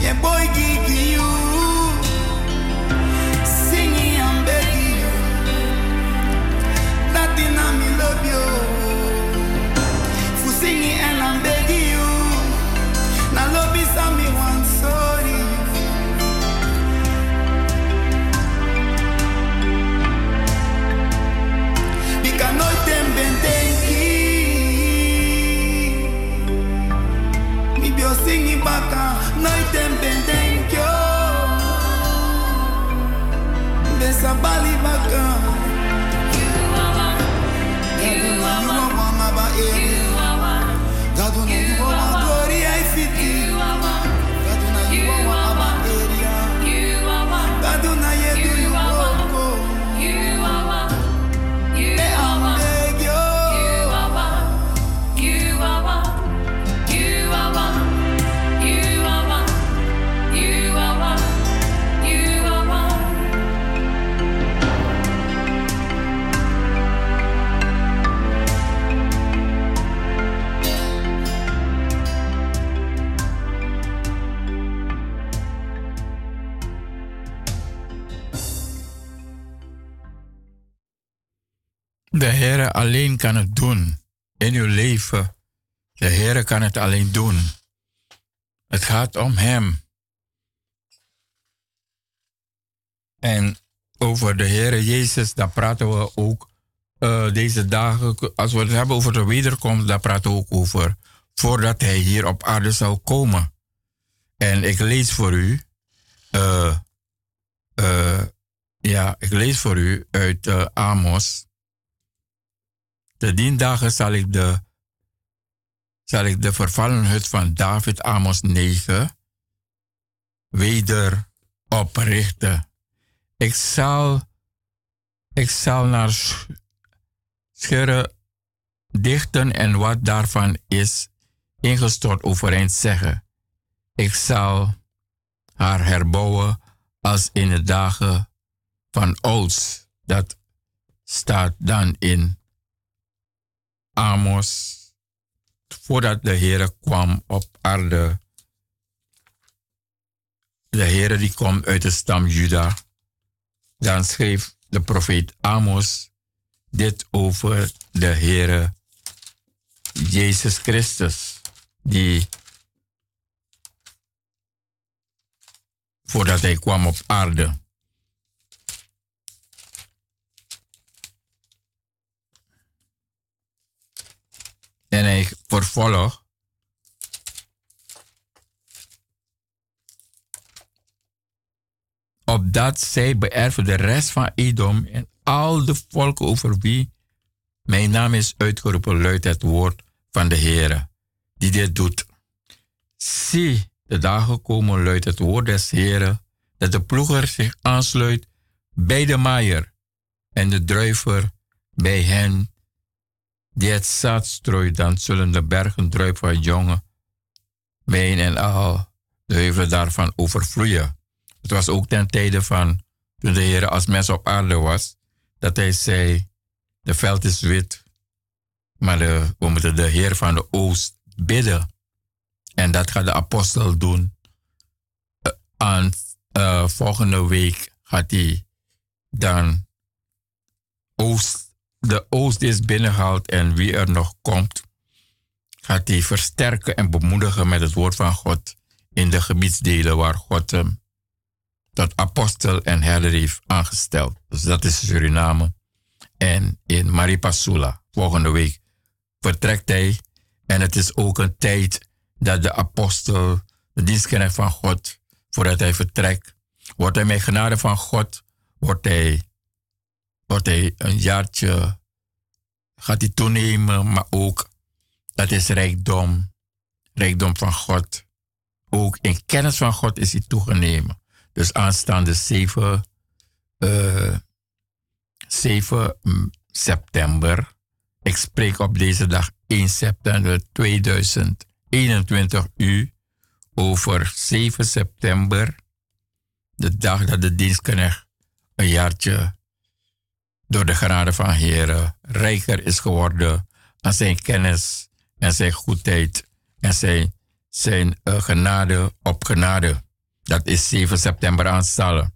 Yeah, boy, give you. Singing and begging you. Nothing I me love you. De Heer alleen kan het doen in uw leven. De Heer kan het alleen doen. Het gaat om Hem. En over de Heer Jezus, daar praten we ook uh, deze dagen. Als we het hebben over de wederkomst, daar praten we ook over. Voordat Hij hier op aarde zou komen. En ik lees voor u. Uh, uh, ja, ik lees voor u uit Amos de dien dagen zal ik de, zal ik de vervallen hut van David, Amos 9, weder oprichten. Ik zal, ik zal naar scheuren dichten en wat daarvan is ingestort overeind zeggen. Ik zal haar herbouwen als in de dagen van ouds. Dat staat dan in Amos, voordat de Heer kwam op aarde. De Heer die komt uit de stam Juda. Dan schreef de profeet Amos dit over de Heer Jezus Christus, die voordat hij kwam op aarde. En hij vervolgt. Opdat zij beërven de rest van Edom en al de volken over wie mijn naam is uitgeroepen, luidt het woord van de Heer, die dit doet. Zie, de dagen komen, luidt het woord des Heeren, dat de ploeger zich aansluit bij de maaier en de druiver bij hen die het zaad strooit, dan zullen de bergen druipen van jonge wijn en al de heuvelen daarvan overvloeien. Het was ook ten tijde van toen de Heer als mens op aarde was, dat hij zei, de veld is wit, maar de, we moeten de Heer van de Oost bidden. En dat gaat de apostel doen. Uh, aan uh, volgende week gaat hij dan Oost de oost is binnengehaald en wie er nog komt, gaat hij versterken en bemoedigen met het woord van God in de gebiedsdelen waar God hem tot apostel en herder heeft aangesteld. Dus dat is Suriname. En in Maripasula, volgende week, vertrekt hij. En het is ook een tijd dat de apostel, de dienstknecht van God, voordat hij vertrekt, wordt hij met genade van God, wordt hij wordt hij een jaartje, gaat hij toenemen, maar ook dat is rijkdom, rijkdom van God. Ook in kennis van God is hij toegenomen. Dus aanstaande 7, uh, 7 september, ik spreek op deze dag 1 september 2021 u over 7 september, de dag dat de dienstknecht een jaartje door de genade van Heer rijker is geworden aan zijn kennis en zijn goedheid en zijn, zijn uh, genade op genade. Dat is 7 september aanstaande.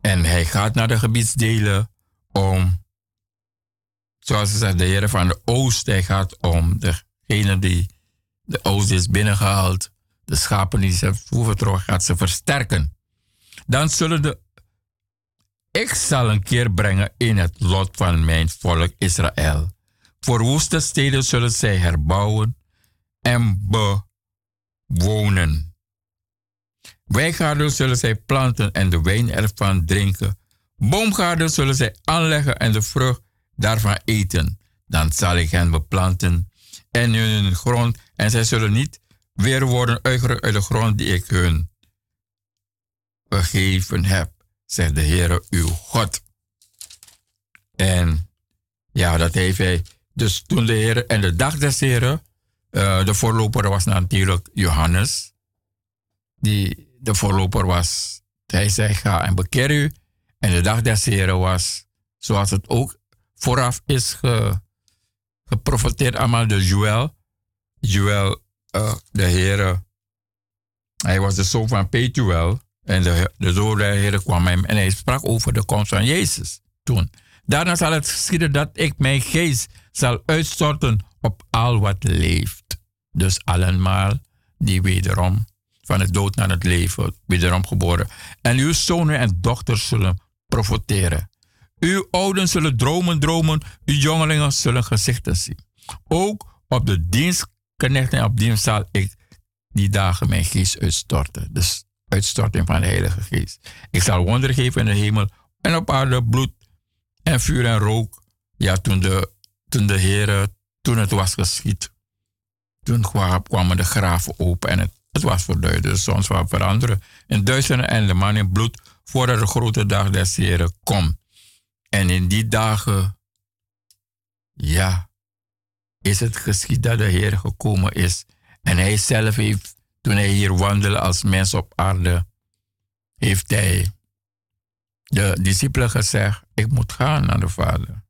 En hij gaat naar de gebiedsdelen om, zoals ze zegt, de Heer van de Oost, hij gaat om degene die de Oost is binnengehaald, de schapen die ze toevertrouwen, gaat ze versterken. Dan zullen de ik zal een keer brengen in het lot van mijn volk Israël. Verwoeste steden zullen zij herbouwen en bewonen. Wijngaarden zullen zij planten en de wijn ervan drinken. Boomgaarden zullen zij aanleggen en de vrucht daarvan eten. Dan zal ik hen beplanten en in hun grond en zij zullen niet weer worden uitgerukt uit de grond die ik hun gegeven heb, zegt de Heere uw God. En ja, dat heeft hij. Dus toen de Heer en de dag des Heren, uh, de voorloper was natuurlijk Johannes. Die de voorloper was, hij zei ga en bekeer u. En de dag des Heren was, zoals het ook vooraf is ge, geprofiteerd allemaal de Joel. Joel, uh, de Heer, hij was de zoon van Petuel. En de, de dode Heer kwam hem en hij sprak over de komst van Jezus toen. Daarna zal het geschieden dat ik mijn geest zal uitstorten op al wat leeft. Dus allemaal die wederom van het dood naar het leven, wederom geboren. En uw zonen en dochters zullen profiteren. Uw ouden zullen dromen dromen, uw jongelingen zullen gezichten zien. Ook op de dienstknechten en op dienst zal ik die dagen mijn geest uitstorten. Dus uitstorting van de Heilige Geest. Ik zal wonder geven in de hemel en op aarde bloed en vuur en rook. Ja, toen de, toen de Heer, toen het was geschied, toen kwamen de graven open en het, het was verduiderd. De zon zou veranderen in duizenden en de man in bloed voordat de grote dag des Heren komt. En in die dagen, ja, is het geschied dat de Heer gekomen is. En hij zelf heeft, toen hij hier wandelde als mens op aarde, heeft hij de discipelen gezegd, ik moet gaan naar de Vader.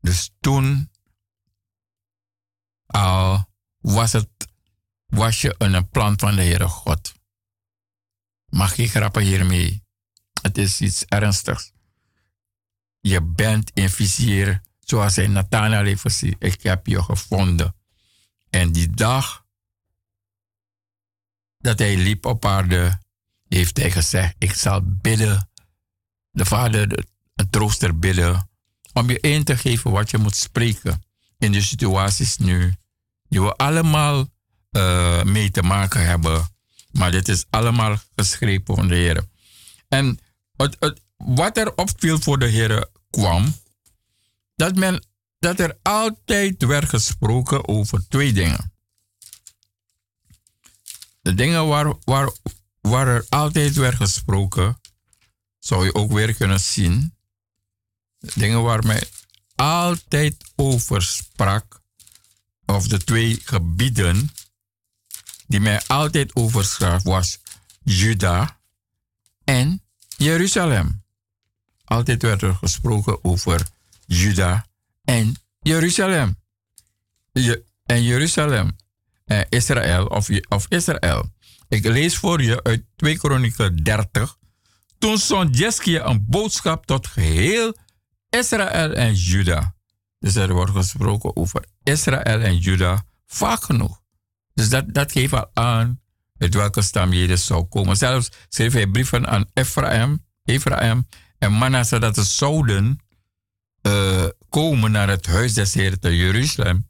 Dus toen al was, het, was je een plan van de Heere God. Mag ik grappen hiermee? Het is iets ernstigs. Je bent in vizier, zoals hij Nathanael heeft gezien. Ik heb je gevonden. En die dag dat hij liep op aarde, heeft hij gezegd: Ik zal bidden de Vader, een trooster bidden, om je in te geven wat je moet spreken in de situaties nu, die we allemaal uh, mee te maken hebben. Maar dit is allemaal geschreven van de Heer. En het, wat er opviel voor de Heer kwam, dat, men, dat er altijd werd gesproken over twee dingen. De dingen waar, waar, waar er altijd werd gesproken zou je ook weer kunnen zien. Dingen waar mij altijd over sprak, of de twee gebieden die mij altijd over was Juda en Jeruzalem. Altijd werd er gesproken over Juda en Jeruzalem. Je, en Jeruzalem, eh, Israël of, of Israël. Ik lees voor je uit 2 Kronieken 30, toen zond Jeskia een boodschap tot geheel Israël en Juda. Dus er wordt gesproken over Israël en Juda vaak genoeg. Dus dat, dat geeft al aan uit welke stam Jezus zou komen. Zelfs schreef hij brieven aan Ephraim, Ephraim en Manasseh dat ze zouden uh, komen naar het huis des Heeren te Jeruzalem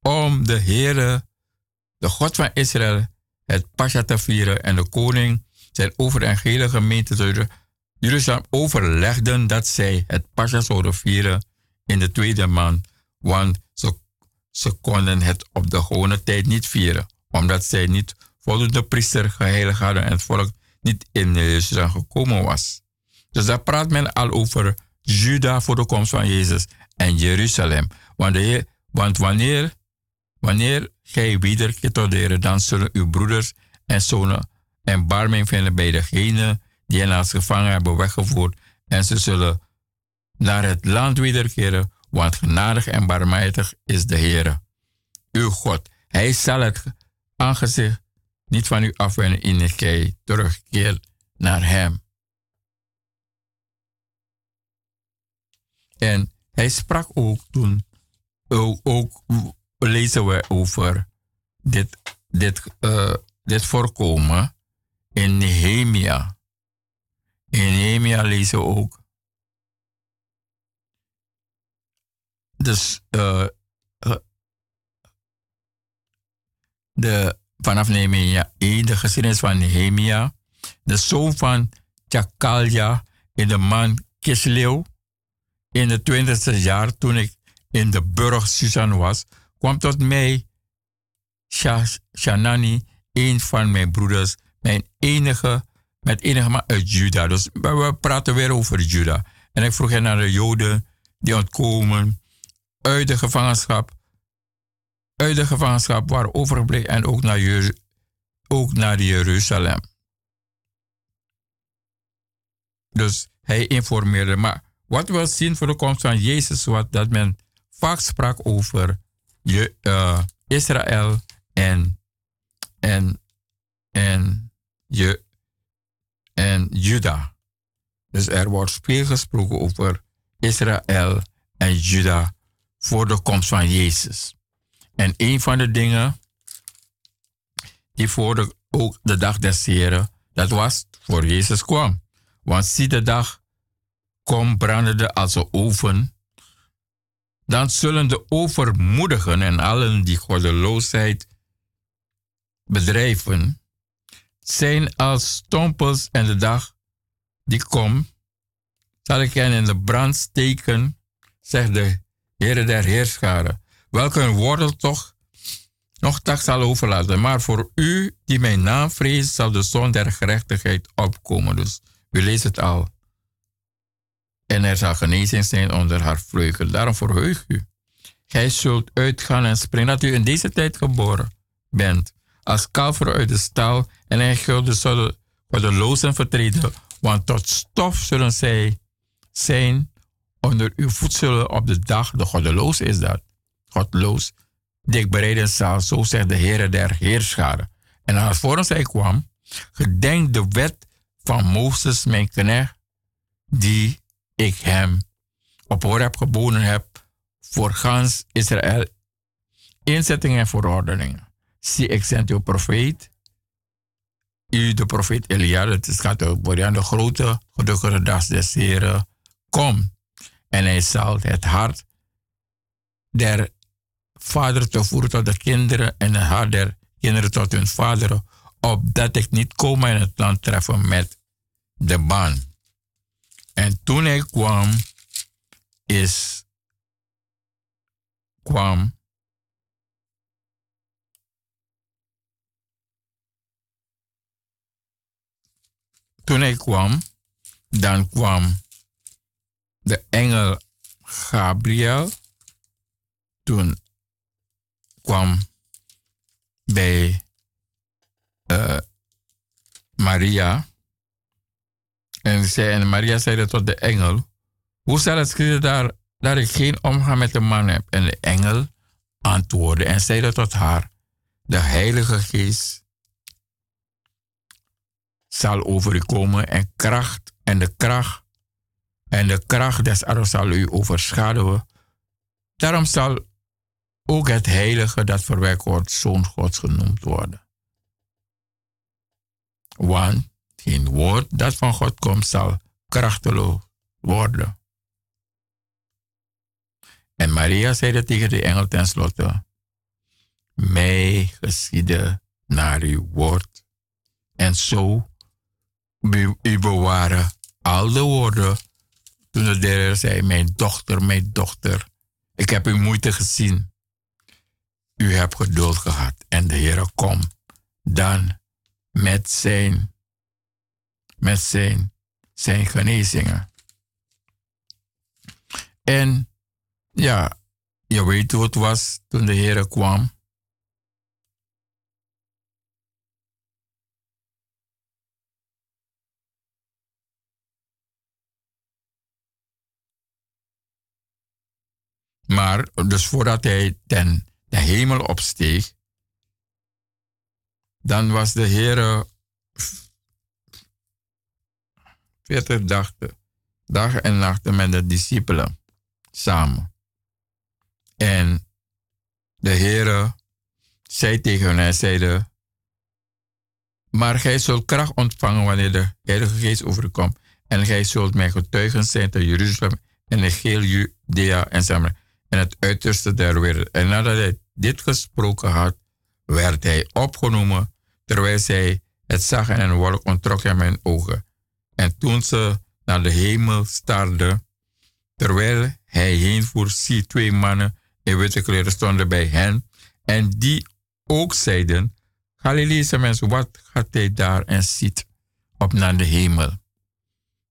om de Heere, de God van Israël, het Pascha te vieren en de koning zijn over en gehele gemeente Jeruzalem overlegden dat zij het Pascha zouden vieren in de tweede maand, want ze, ze konden het op de gewone tijd niet vieren, omdat zij niet voldoende priester geheiligd hadden en het volk niet in Jeruzalem gekomen was. Dus daar praat men al over Juda voor de komst van Jezus en Jeruzalem. Want, de want wanneer, wanneer gij wederkeert tot dan zullen uw broeders en zonen en barming vinden bij degene die hen als gevangen hebben weggevoerd. En ze zullen naar het land wederkeren, want genadig en barmhartig is de Heer, uw God. Hij zal het aangezicht niet van u afwenden in de gij terugkeert naar hem. En hij sprak ook toen, ook, ook lezen we over dit, dit, uh, dit voorkomen in Nehemia. In Nehemia lezen we ook. Dus uh, de, vanaf Nehemia 1, de geschiedenis van Nehemia, de zoon van Tjakalja in de man Kisleeuw. In het twintigste jaar, toen ik in de burg Susan was, kwam tot mij Shanani, een van mijn broeders, mijn enige, met enige man uit Juda. Dus we praten weer over Juda. En ik vroeg hen naar de Joden die ontkomen uit de gevangenschap, uit de gevangenschap waren overgebleven en ook naar, ook naar Jeruzalem. Dus hij informeerde. Maar wat we zien voor de komst van Jezus was dat men vaak sprak over je, uh, Israël en, en, en, je, en Juda. Dus er wordt veel gesproken over Israël en Juda voor de komst van Jezus. En een van de dingen die voor de, ook de dag des Heren, dat was voor Jezus kwam. Want zie de dag kom brandende als een oven. Dan zullen de overmoedigen en allen die goddeloosheid bedrijven, zijn als stompels en de dag die komt, zal ik hen in de brand steken, zegt de Heere der Heerscharen, welke een wortel toch nog tak zal overlaten. Maar voor u die mijn naam vreest, zal de zon der gerechtigheid opkomen. Dus u leest het al. En er zal genezing zijn onder haar vleugel. Daarom verheug u. Gij zult uitgaan en springen dat u in deze tijd geboren bent. Als kalver uit de stal en hij gulden zullen lozen vertreden. Want tot stof zullen zij zijn onder uw voedsel op de dag. De goddeloos is dat. Godloos. Dik bereiden zal, zo zegt de Heer der Heerscharen. En als voor hij kwam, gedenk de wet van Mozes, mijn knecht, die ik hem op heb geboden heb voor gans Israël, inzettingen en verordeningen. Zie, ik zend uw profeet, u de profeet Elia, het gaat over aan de grote gedukkere dag des Heren, kom en hij zal het hart der vader te voeren tot de kinderen en het hart der kinderen tot hun vader, opdat ik niet kom in het land treffen met de baan. En toen hij kwam, is kwam toen hij kwam, dan kwam de engel Gabriel toen kwam bij uh, Maria. En, zei, en Maria zei tot de engel: Hoe zal het schieten daar, dat ik geen omgang met de man heb? En de engel antwoordde en zei tot haar: De Heilige Geest zal over u komen en kracht en de kracht en de kracht des arts zal u overschaduwen. Daarom zal ook het heilige dat verwekt wordt zoon Gods genoemd worden. Want geen woord dat van God komt zal krachteloos worden. En Maria zeide tegen de engel tenslotte, mij geschiede naar uw woord. En zo u bewaren al de woorden toen de derde zei, mijn dochter, mijn dochter, ik heb uw moeite gezien. U hebt geduld gehad en de Heer komt dan met zijn, met zijn, zijn genezingen. En ja, je weet hoe het was toen de Heer kwam. Maar dus voordat hij ten de hemel opsteeg, dan was de Heer 40 dagen, dagen en nachten met de discipelen samen. En de Heer zei tegen hen, hij zeide, maar gij zult kracht ontvangen wanneer de Heilige Geest overkomt. En gij zult mijn getuigen zijn te Jeruzalem en de geheel Judea en Samaria en het uiterste der wereld. En nadat hij dit gesproken had, werd hij opgenomen, terwijl zij het zag en een wolk ontrok hem mijn ogen. En toen ze naar de hemel staarde, terwijl hij heenvoer, zie twee mannen in witte kleren stonden bij hen, en die ook zeiden, Galileese mensen, wat gaat hij daar en ziet op naar de hemel?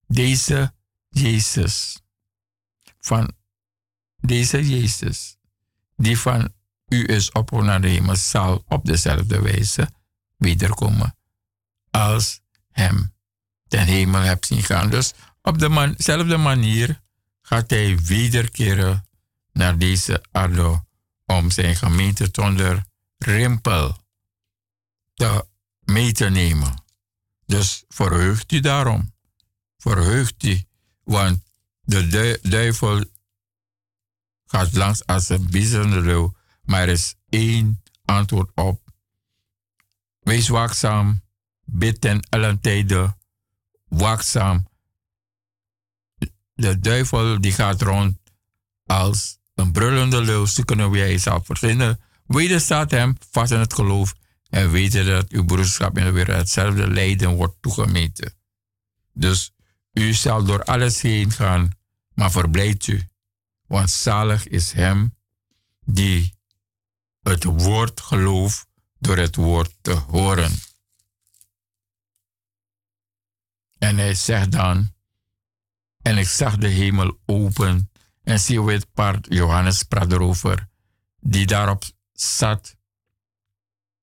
Deze Jezus, van deze Jezus, die van u is op naar de hemel, zal op dezelfde wijze wederkomen als hem ten hemel hebt zien gaan. Dus op dezelfde manier gaat hij wederkeren naar deze aarde om zijn gemeente zonder rimpel te mee te nemen. Dus verheugt u daarom. Verheugt u, want de duivel gaat langs als een leeuw, maar er is één antwoord op. Wees waakzaam, bid ten allen tijden, waakzaam. De duivel die gaat rond als een brullende leeuw, zoeken wie hij zal verzinnen. Wederstaat hem vast in het geloof en weten dat uw broederschap in wereld hetzelfde lijden wordt toegemeten. Dus u zal door alles heen gaan, maar verblijft u, want zalig is hem die het woord gelooft door het woord te horen. En hij zegt dan, en ik zag de hemel open en zie wit paard, Johannes praat erover, die daarop zat,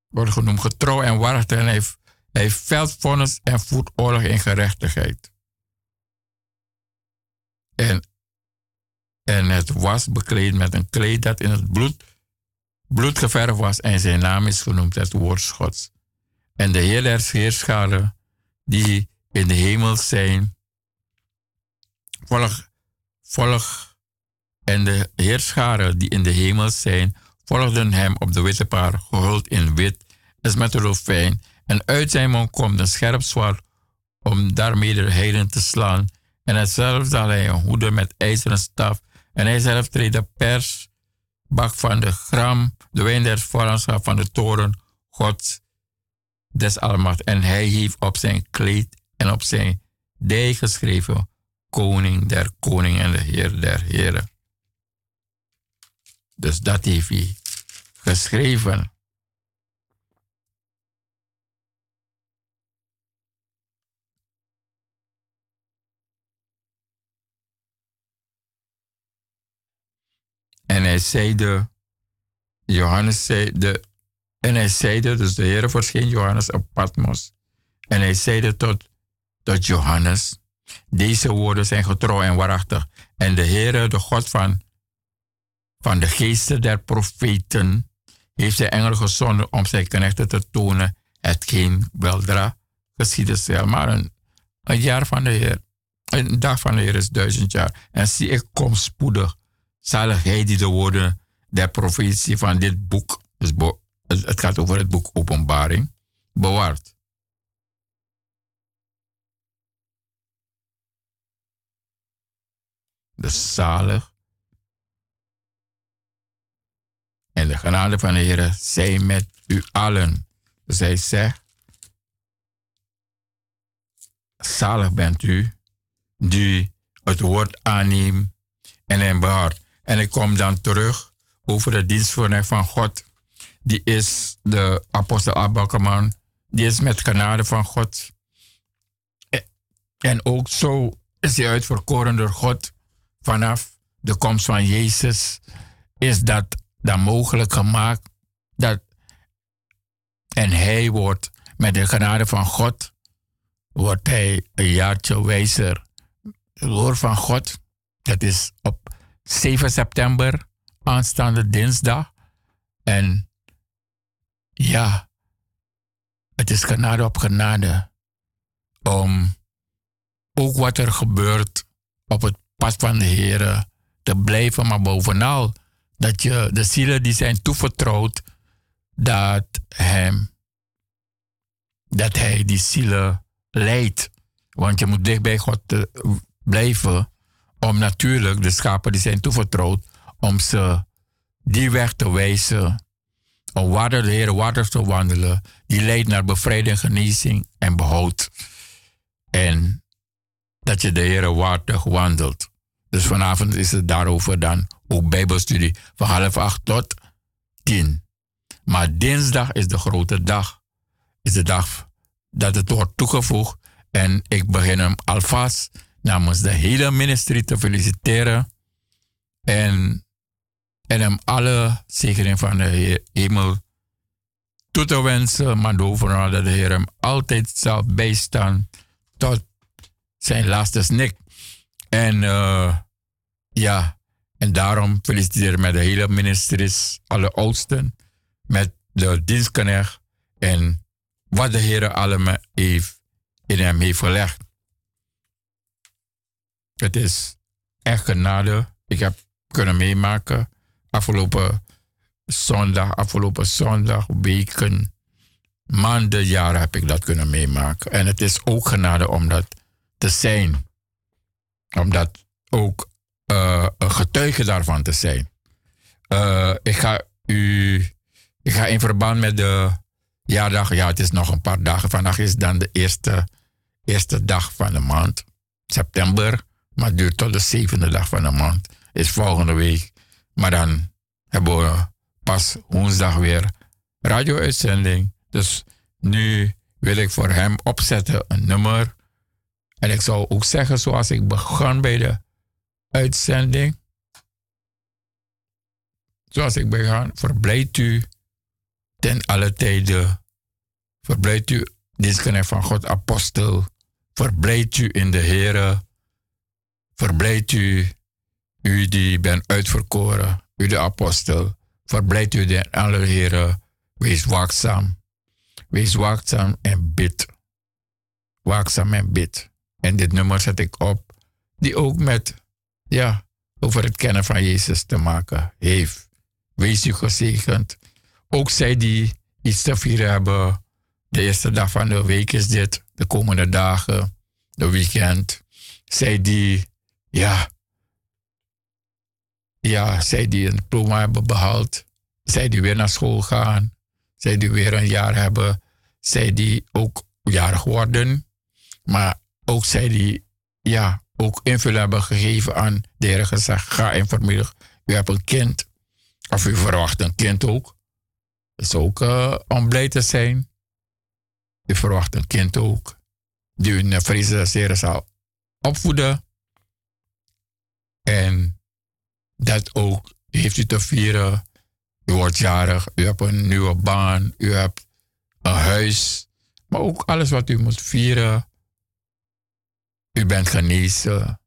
wordt genoemd getrouw en waardig en hij, hij veldvonnis en voert oorlog in gerechtigheid. En, en het was bekleed met een kleed dat in het bloed, bloed geverfd was en zijn naam is genoemd het woord Gods. En de hele heerscharen die in de hemel zijn, volg, volg en de heerscharen die in de hemel zijn, volgden hem op de witte paard, gehuld in wit, als met een fijn. En uit zijn mond komt een scherp zwaard om daarmee de heiden te slaan. En hetzelfde zal hij een hoede met ijzeren staf. En hij zelf treedt de persbak van de gram, de wijn der van de toren, God des Almacht. En hij heeft op zijn kleed en op zijn dij geschreven, koning der koningen en de heer der heren. Dus dat heeft hij geschreven. En hij zeide, Johannes zeide, en hij zeide, dus de Heer verscheen Johannes op Patmos. En hij zeide tot, tot Johannes, deze woorden zijn getrouw en waarachtig. En de Heere, de God van, van de geesten der profeten, heeft zijn engel gezonden om zijn knechten te tonen hetgeen weldra geschieden zal. Maar een, een jaar van de Heer, een dag van de Heer is duizend jaar. En zie, ik kom spoedig. Zalig hij die de woorden der profetie van dit boek, dus het gaat over het boek Openbaring, bewaart. De zalig. En de genade van de Heer zij met u allen. Zij zegt, zalig bent u die het woord aanneemt en hem behoort. En ik kom dan terug over de dienstverlening van God. Die is de apostel Abakman. Die is met genade van God. En ook zo is hij uitverkoren door God vanaf de komst van Jezus is dat dan mogelijk gemaakt. Dat, en hij wordt met de genade van God, wordt hij een jaartje wijzer. Het woord van God, dat is op 7 september, aanstaande dinsdag. En ja, het is genade op genade om ook wat er gebeurt op het pas van de Heer te blijven, maar bovenal dat je de zielen die zijn toevertrouwd, dat hem, dat hij die zielen leidt. Want je moet dicht bij God blijven, om natuurlijk de schapen die zijn toevertrouwd, om ze die weg te wijzen, om waar de Heer water te wandelen, die leidt naar bevrijding, genezing en behoud. En dat je de Heer waardig wandelt. Dus vanavond is het daarover dan ook Bijbelstudie van half acht tot tien. Maar dinsdag is de grote dag. Is de dag dat het wordt toegevoegd. En ik begin hem alvast namens de hele ministerie te feliciteren. En, en hem alle zegening van de hemel toe te wensen. Maar overal dat de Heer hem altijd zal bijstaan tot zijn laatste snik. En uh, ja, en daarom feliciteer ik met de hele ministeries, alle oudsten, met de dienstknecht en wat de Heer allemaal heeft in hem heeft gelegd. Het is echt genade. Ik heb kunnen meemaken afgelopen zondag, afgelopen zondag, weken, maanden, jaren heb ik dat kunnen meemaken. En het is ook genade om dat te zijn. Om dat ook uh, een getuige daarvan te zijn. Uh, ik ga u, ik ga in verband met de jaardag, ja, het is nog een paar dagen. Vandaag is dan de eerste, eerste dag van de maand, september. Maar het duurt tot de zevende dag van de maand. Is volgende week. Maar dan hebben we pas woensdag weer radio-uitzending. Dus nu wil ik voor hem opzetten een nummer. En ik zou ook zeggen, zoals ik begon bij de uitzending. Zoals ik begon, verblijdt u ten alle tijden. Verblijdt u, dienstknecht van God, apostel. Verblijdt u in de Heer. Verblijdt u, u die bent uitverkoren, u de apostel. Verblijdt u in alle Heer. Wees waakzaam. Wees waakzaam en bid. Waakzaam en bid. En dit nummer zet ik op, die ook met ja, over het kennen van Jezus te maken heeft. Wees u gezegend. Ook zij die iets te vieren hebben. De eerste dag van de week is dit. De komende dagen. De weekend. Zij die, ja. Ja, zij die een diploma hebben behaald. Zij die weer naar school gaan. Zij die weer een jaar hebben. Zij die ook jarig worden. Maar ook zij die, ja, ook invulling hebben gegeven aan de Heer gezegd, ga vanmiddag, u hebt een kind, of u verwacht een kind ook. Dat is ook uh, om blij te zijn. U verwacht een kind ook, die u in de vreze zal opvoeden. En dat ook heeft u te vieren. U wordt jarig, u hebt een nieuwe baan, u hebt een huis. Maar ook alles wat u moet vieren u bent genezen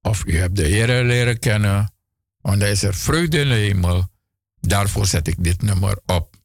of u hebt de Heer leren kennen, want dan is er vreugde in de hemel. Daarvoor zet ik dit nummer op.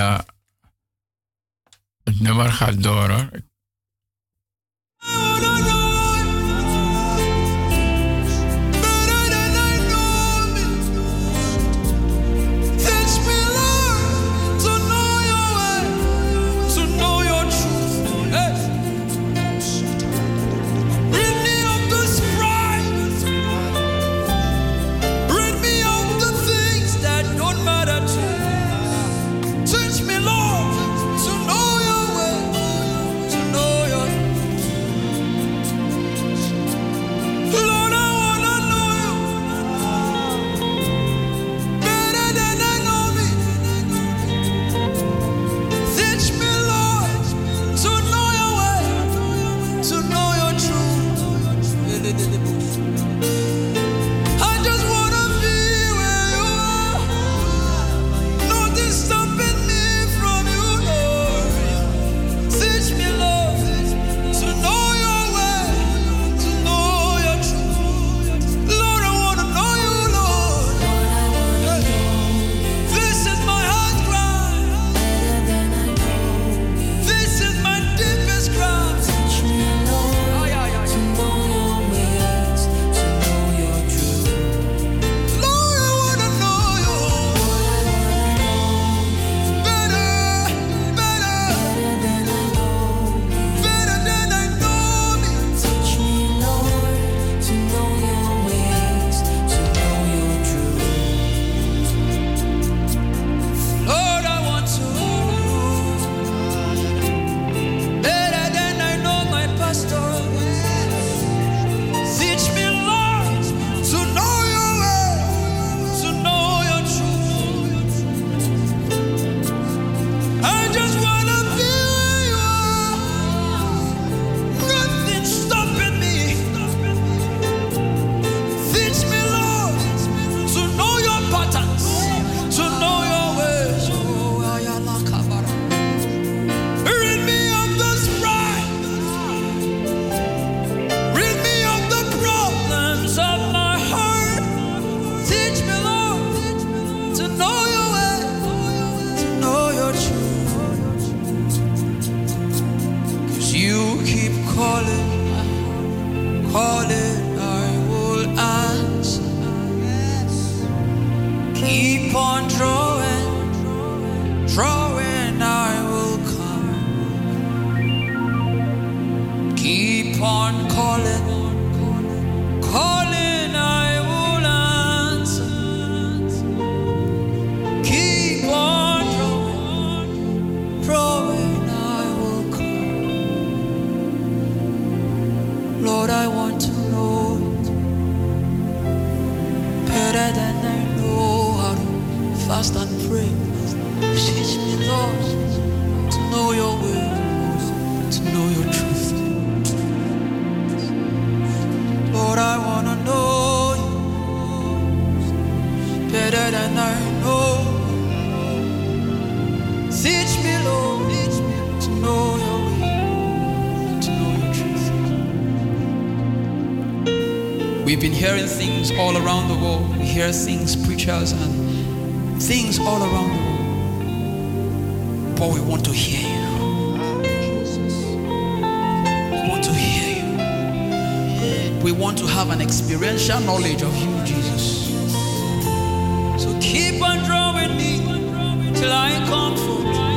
Ja, het nummer gaat door hoor. and I know how to fast and pray. Teach me, Lord, to know your will, to know your truth. Things, all around the world, we hear things, preachers, and things all around the world. But we want to hear you. We want to hear you. We want to have an experiential knowledge of you, Jesus. So keep on drawing me till I come forth.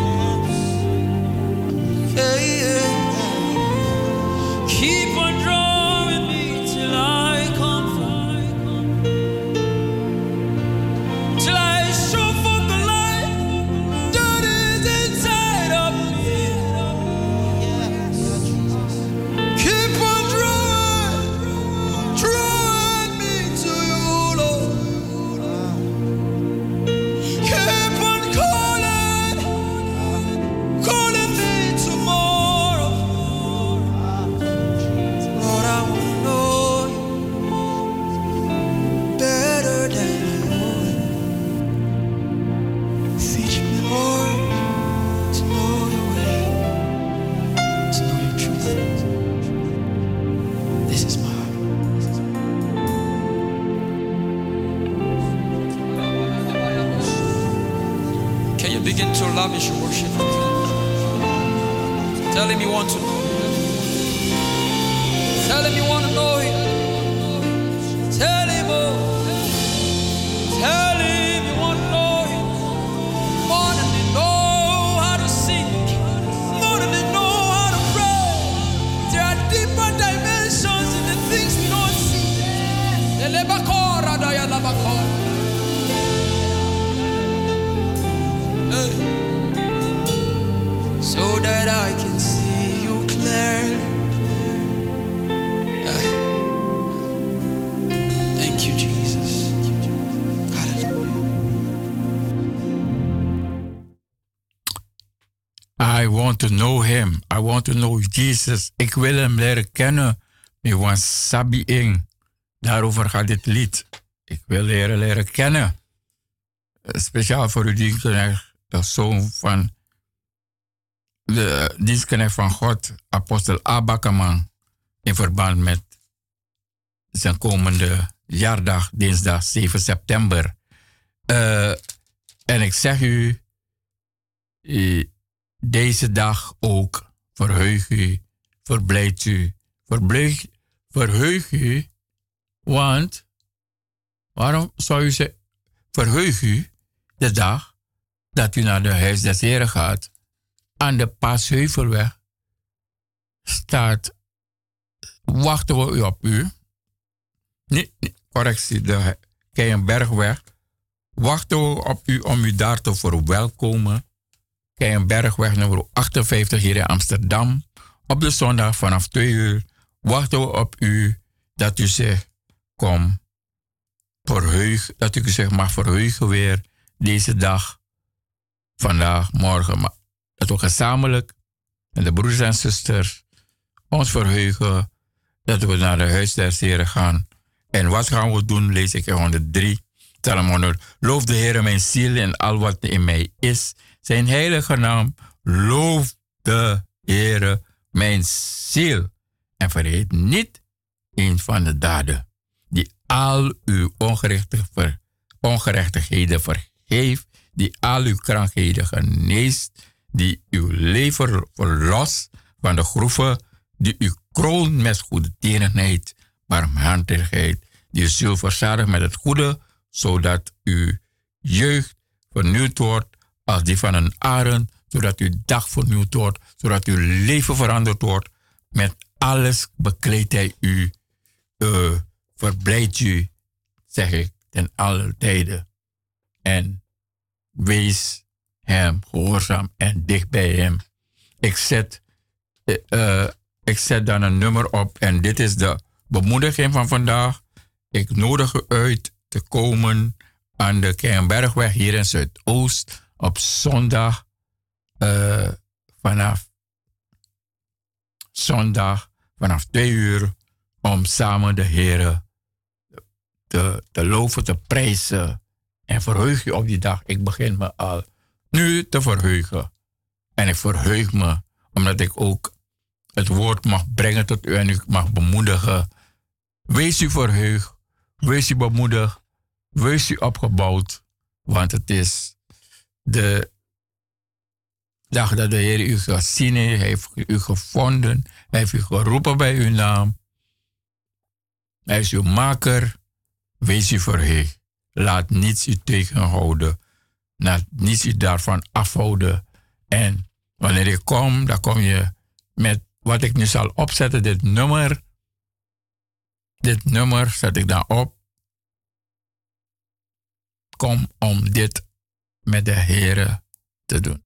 Want to know Jesus. Ik wil hem leren kennen. Ik want sabi ing. Daarover gaat dit lied. Ik wil leren leren kennen. Eh, Speciaal voor u dienstknecht, de zoon van de dienstknecht van God, apostel Abakaman, in verband met zijn komende jaardag, dinsdag 7 september. Eh, en ik zeg u, eh, deze dag ook verheug u, verblijd u, verblijd, verheug u, want waarom zou u zeggen, verheug u de dag dat u naar de huis des Heren gaat, aan de Paasheuvelweg staat, wachten we op u. Nee, correctie, de Keienbergweg. Wachten we op u om u daar te verwelkomen. Keienbergweg nummer 58 hier in Amsterdam. Op de zondag vanaf 2 uur wachten we op u dat u zich kom verheug, dat u zich mag verheugen weer deze dag, vandaag, morgen. Maar dat we gezamenlijk met de broers en zusters ons verheugen dat we naar de huis Heren gaan. En wat gaan we doen, lees ik in 103. Psalm 100. Loof de Heer mijn ziel en al wat in mij is. Zijn heilige naam. Loof de Heer mijn ziel. En vergeet niet een van de daden die al uw ver- ongerechtigheden vergeeft, die al uw krankheden geneest, die uw leven verlost van de groeven, die u kroont met goede tierenheid, barmhartigheid, die uw ziel verzadigt met het goede, zodat uw jeugd vernieuwd wordt als die van een arend, zodat uw dag vernieuwd wordt, zodat uw leven veranderd wordt. Met alles bekleedt hij u, uh, verblijdt u, zeg ik, ten alle tijden. En wees hem gehoorzaam en dicht bij hem. Ik zet, eh, eh, ik zet dan een nummer op en dit is de bemoediging van vandaag. Ik nodig u uit te komen aan de Keienbergweg hier in Zuidoost op zondag eh, vanaf zondag vanaf twee uur om samen de Heer te, te loven, te prijzen en verheug je op die dag. Ik begin me al nu te verheugen. En ik verheug me omdat ik ook het woord mag brengen tot u en u mag bemoedigen. Wees u verheugd, wees u bemoedigd, wees u opgebouwd, want het is de dag dat de Heer u gezien heeft, hij heeft u gevonden, hij heeft u geroepen bij uw naam. Hij is uw maker, wees u verheugd. Laat niets u tegenhouden. Laat niets u daarvan afhouden. En wanneer je komt, dan kom je met wat ik nu zal opzetten, dit nummer. Dit nummer zet ik dan op. Kom om dit met de Heer te doen.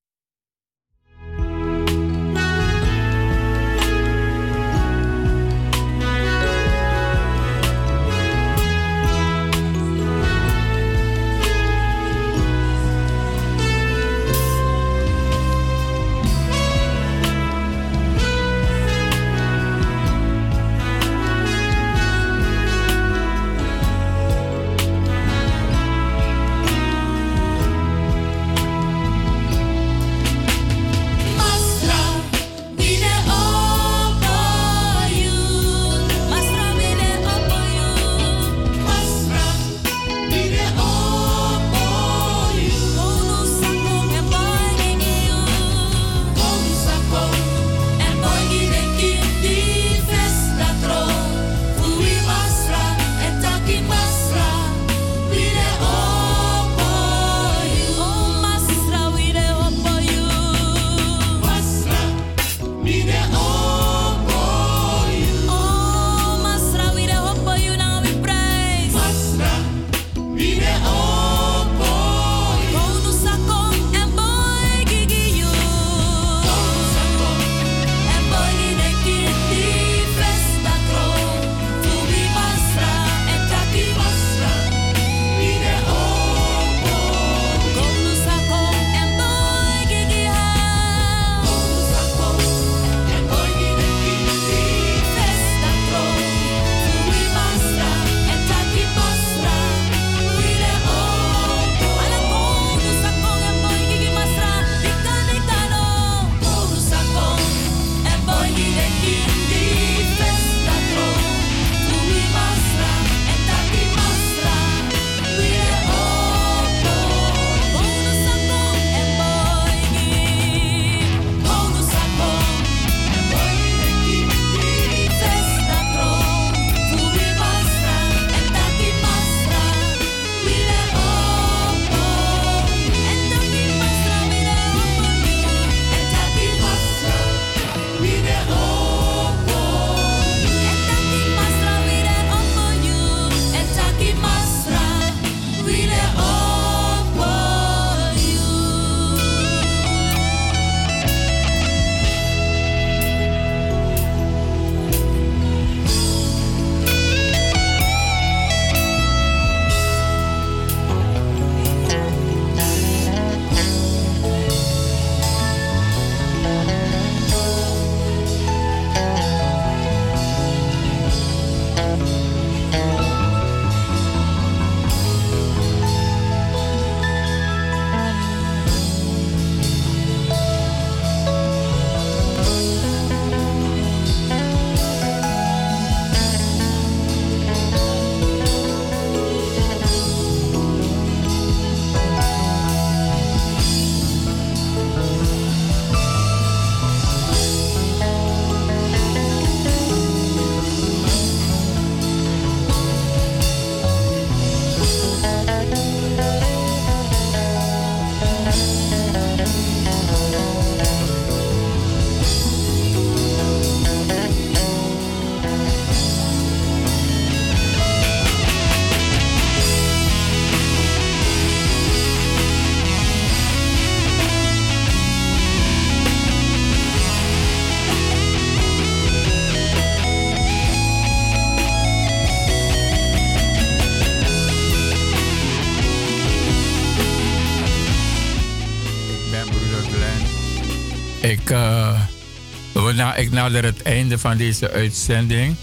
Ik, uh, ik nader het einde van deze uitzending.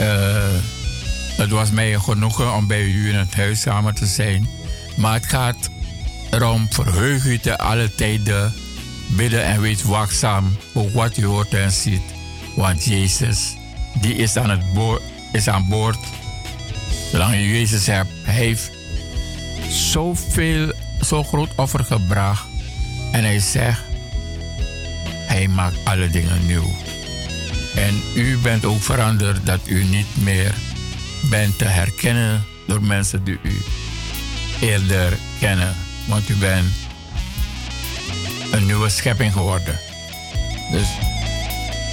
Uh, het was mij een genoegen om bij u in het huis samen te zijn. Maar het gaat erom, verheug te alle tijden. Bidden en wees waakzaam voor wat u hoort en ziet. Want Jezus, die is aan, het boord, is aan boord. Zolang je Jezus hebt, hij heeft zoveel, zo groot offer gebracht. En hij zegt, alle dingen nieuw. En u bent ook veranderd dat u niet meer bent te herkennen door mensen die u eerder kennen. Want u bent een nieuwe schepping geworden. Dus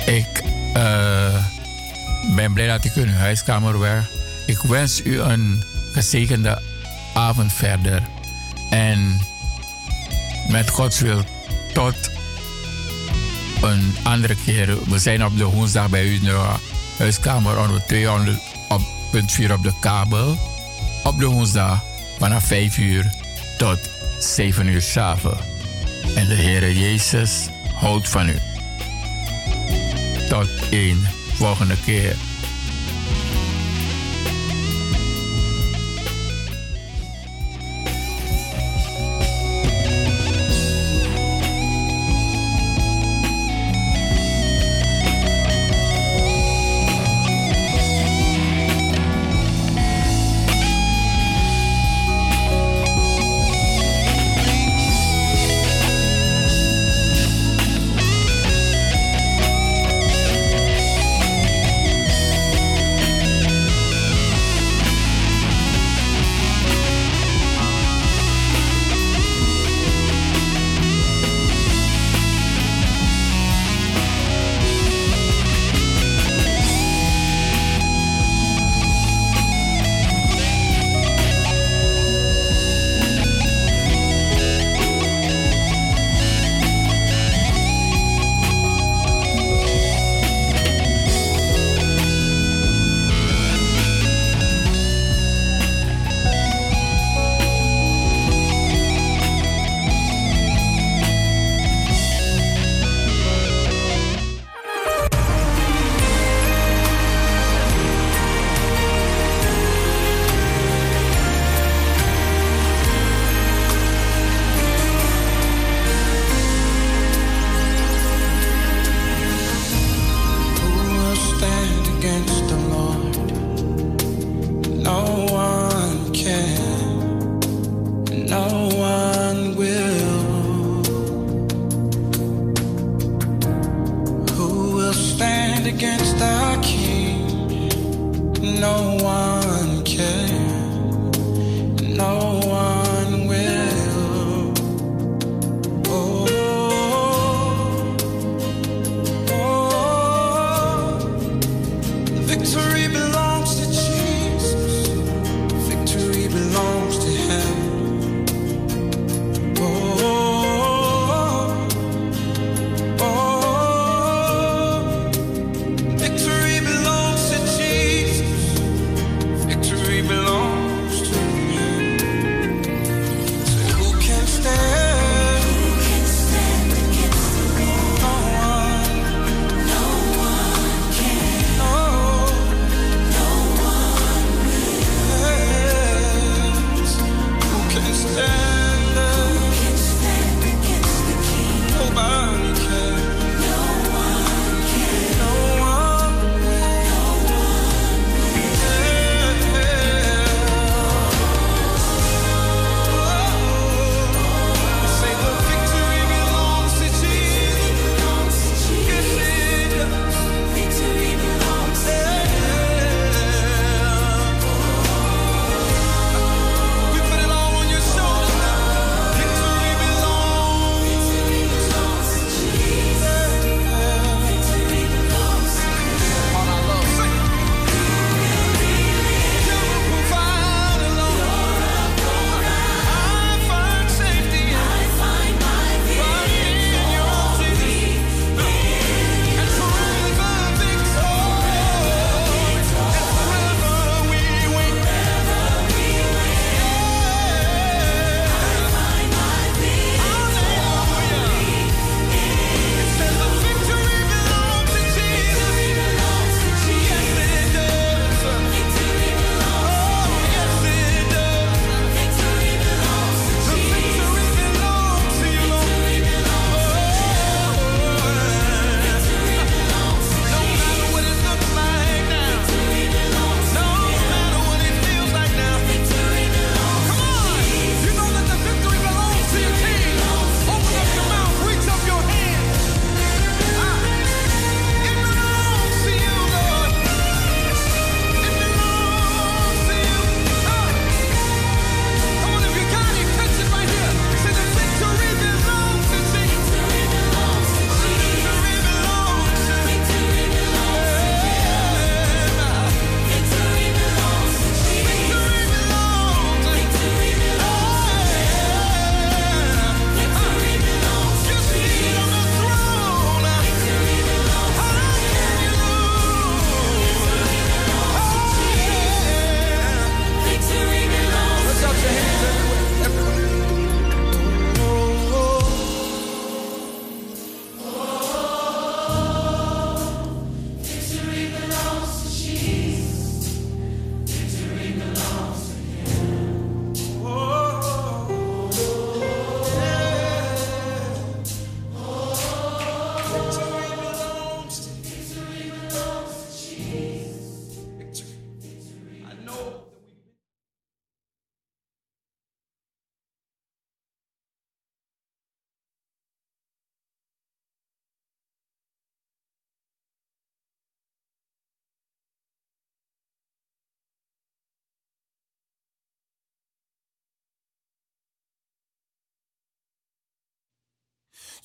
ik uh, ben blij dat ik in uw huiskamer was. Ik wens u een gezegende avond verder. En met Gods wil tot een andere keer. We zijn op de woensdag bij u in de huiskamer onder 200 op punt 4 op de kabel. Op de woensdag vanaf 5 uur tot 7 uur s'avonds. En de Heere Jezus houdt van u. Tot een volgende keer.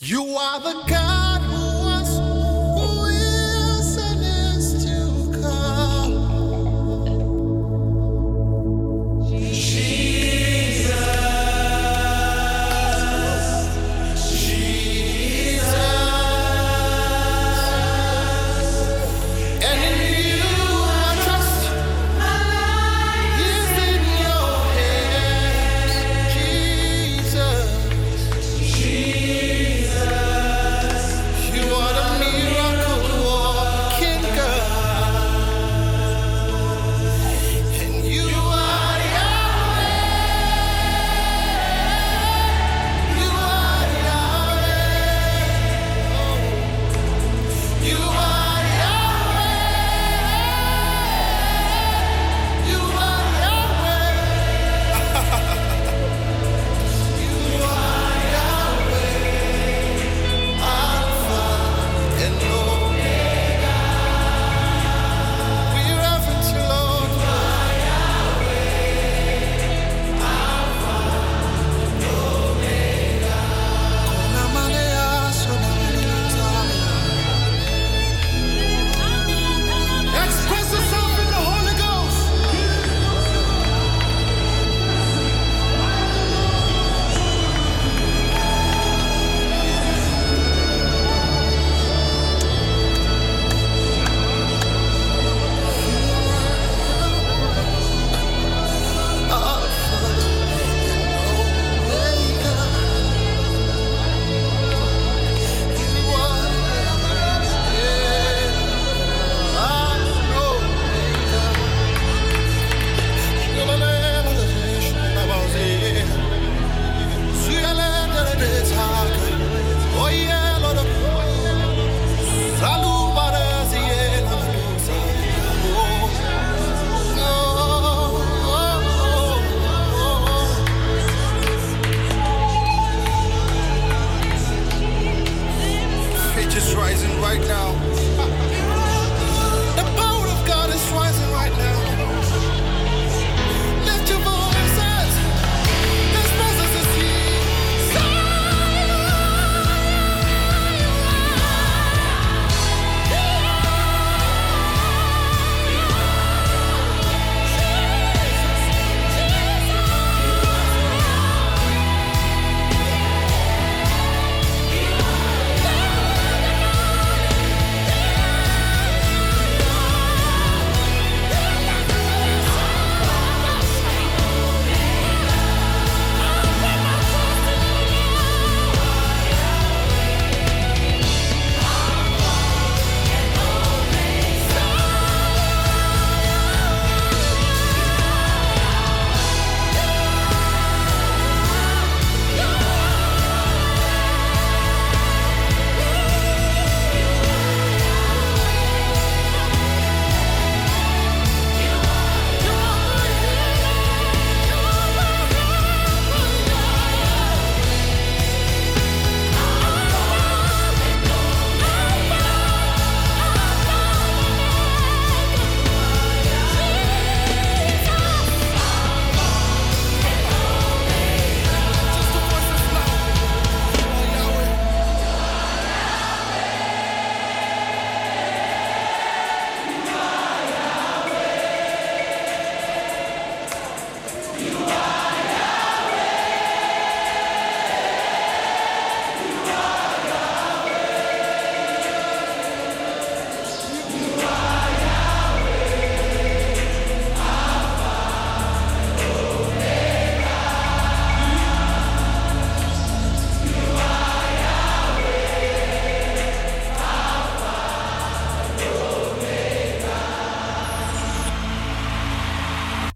You are the God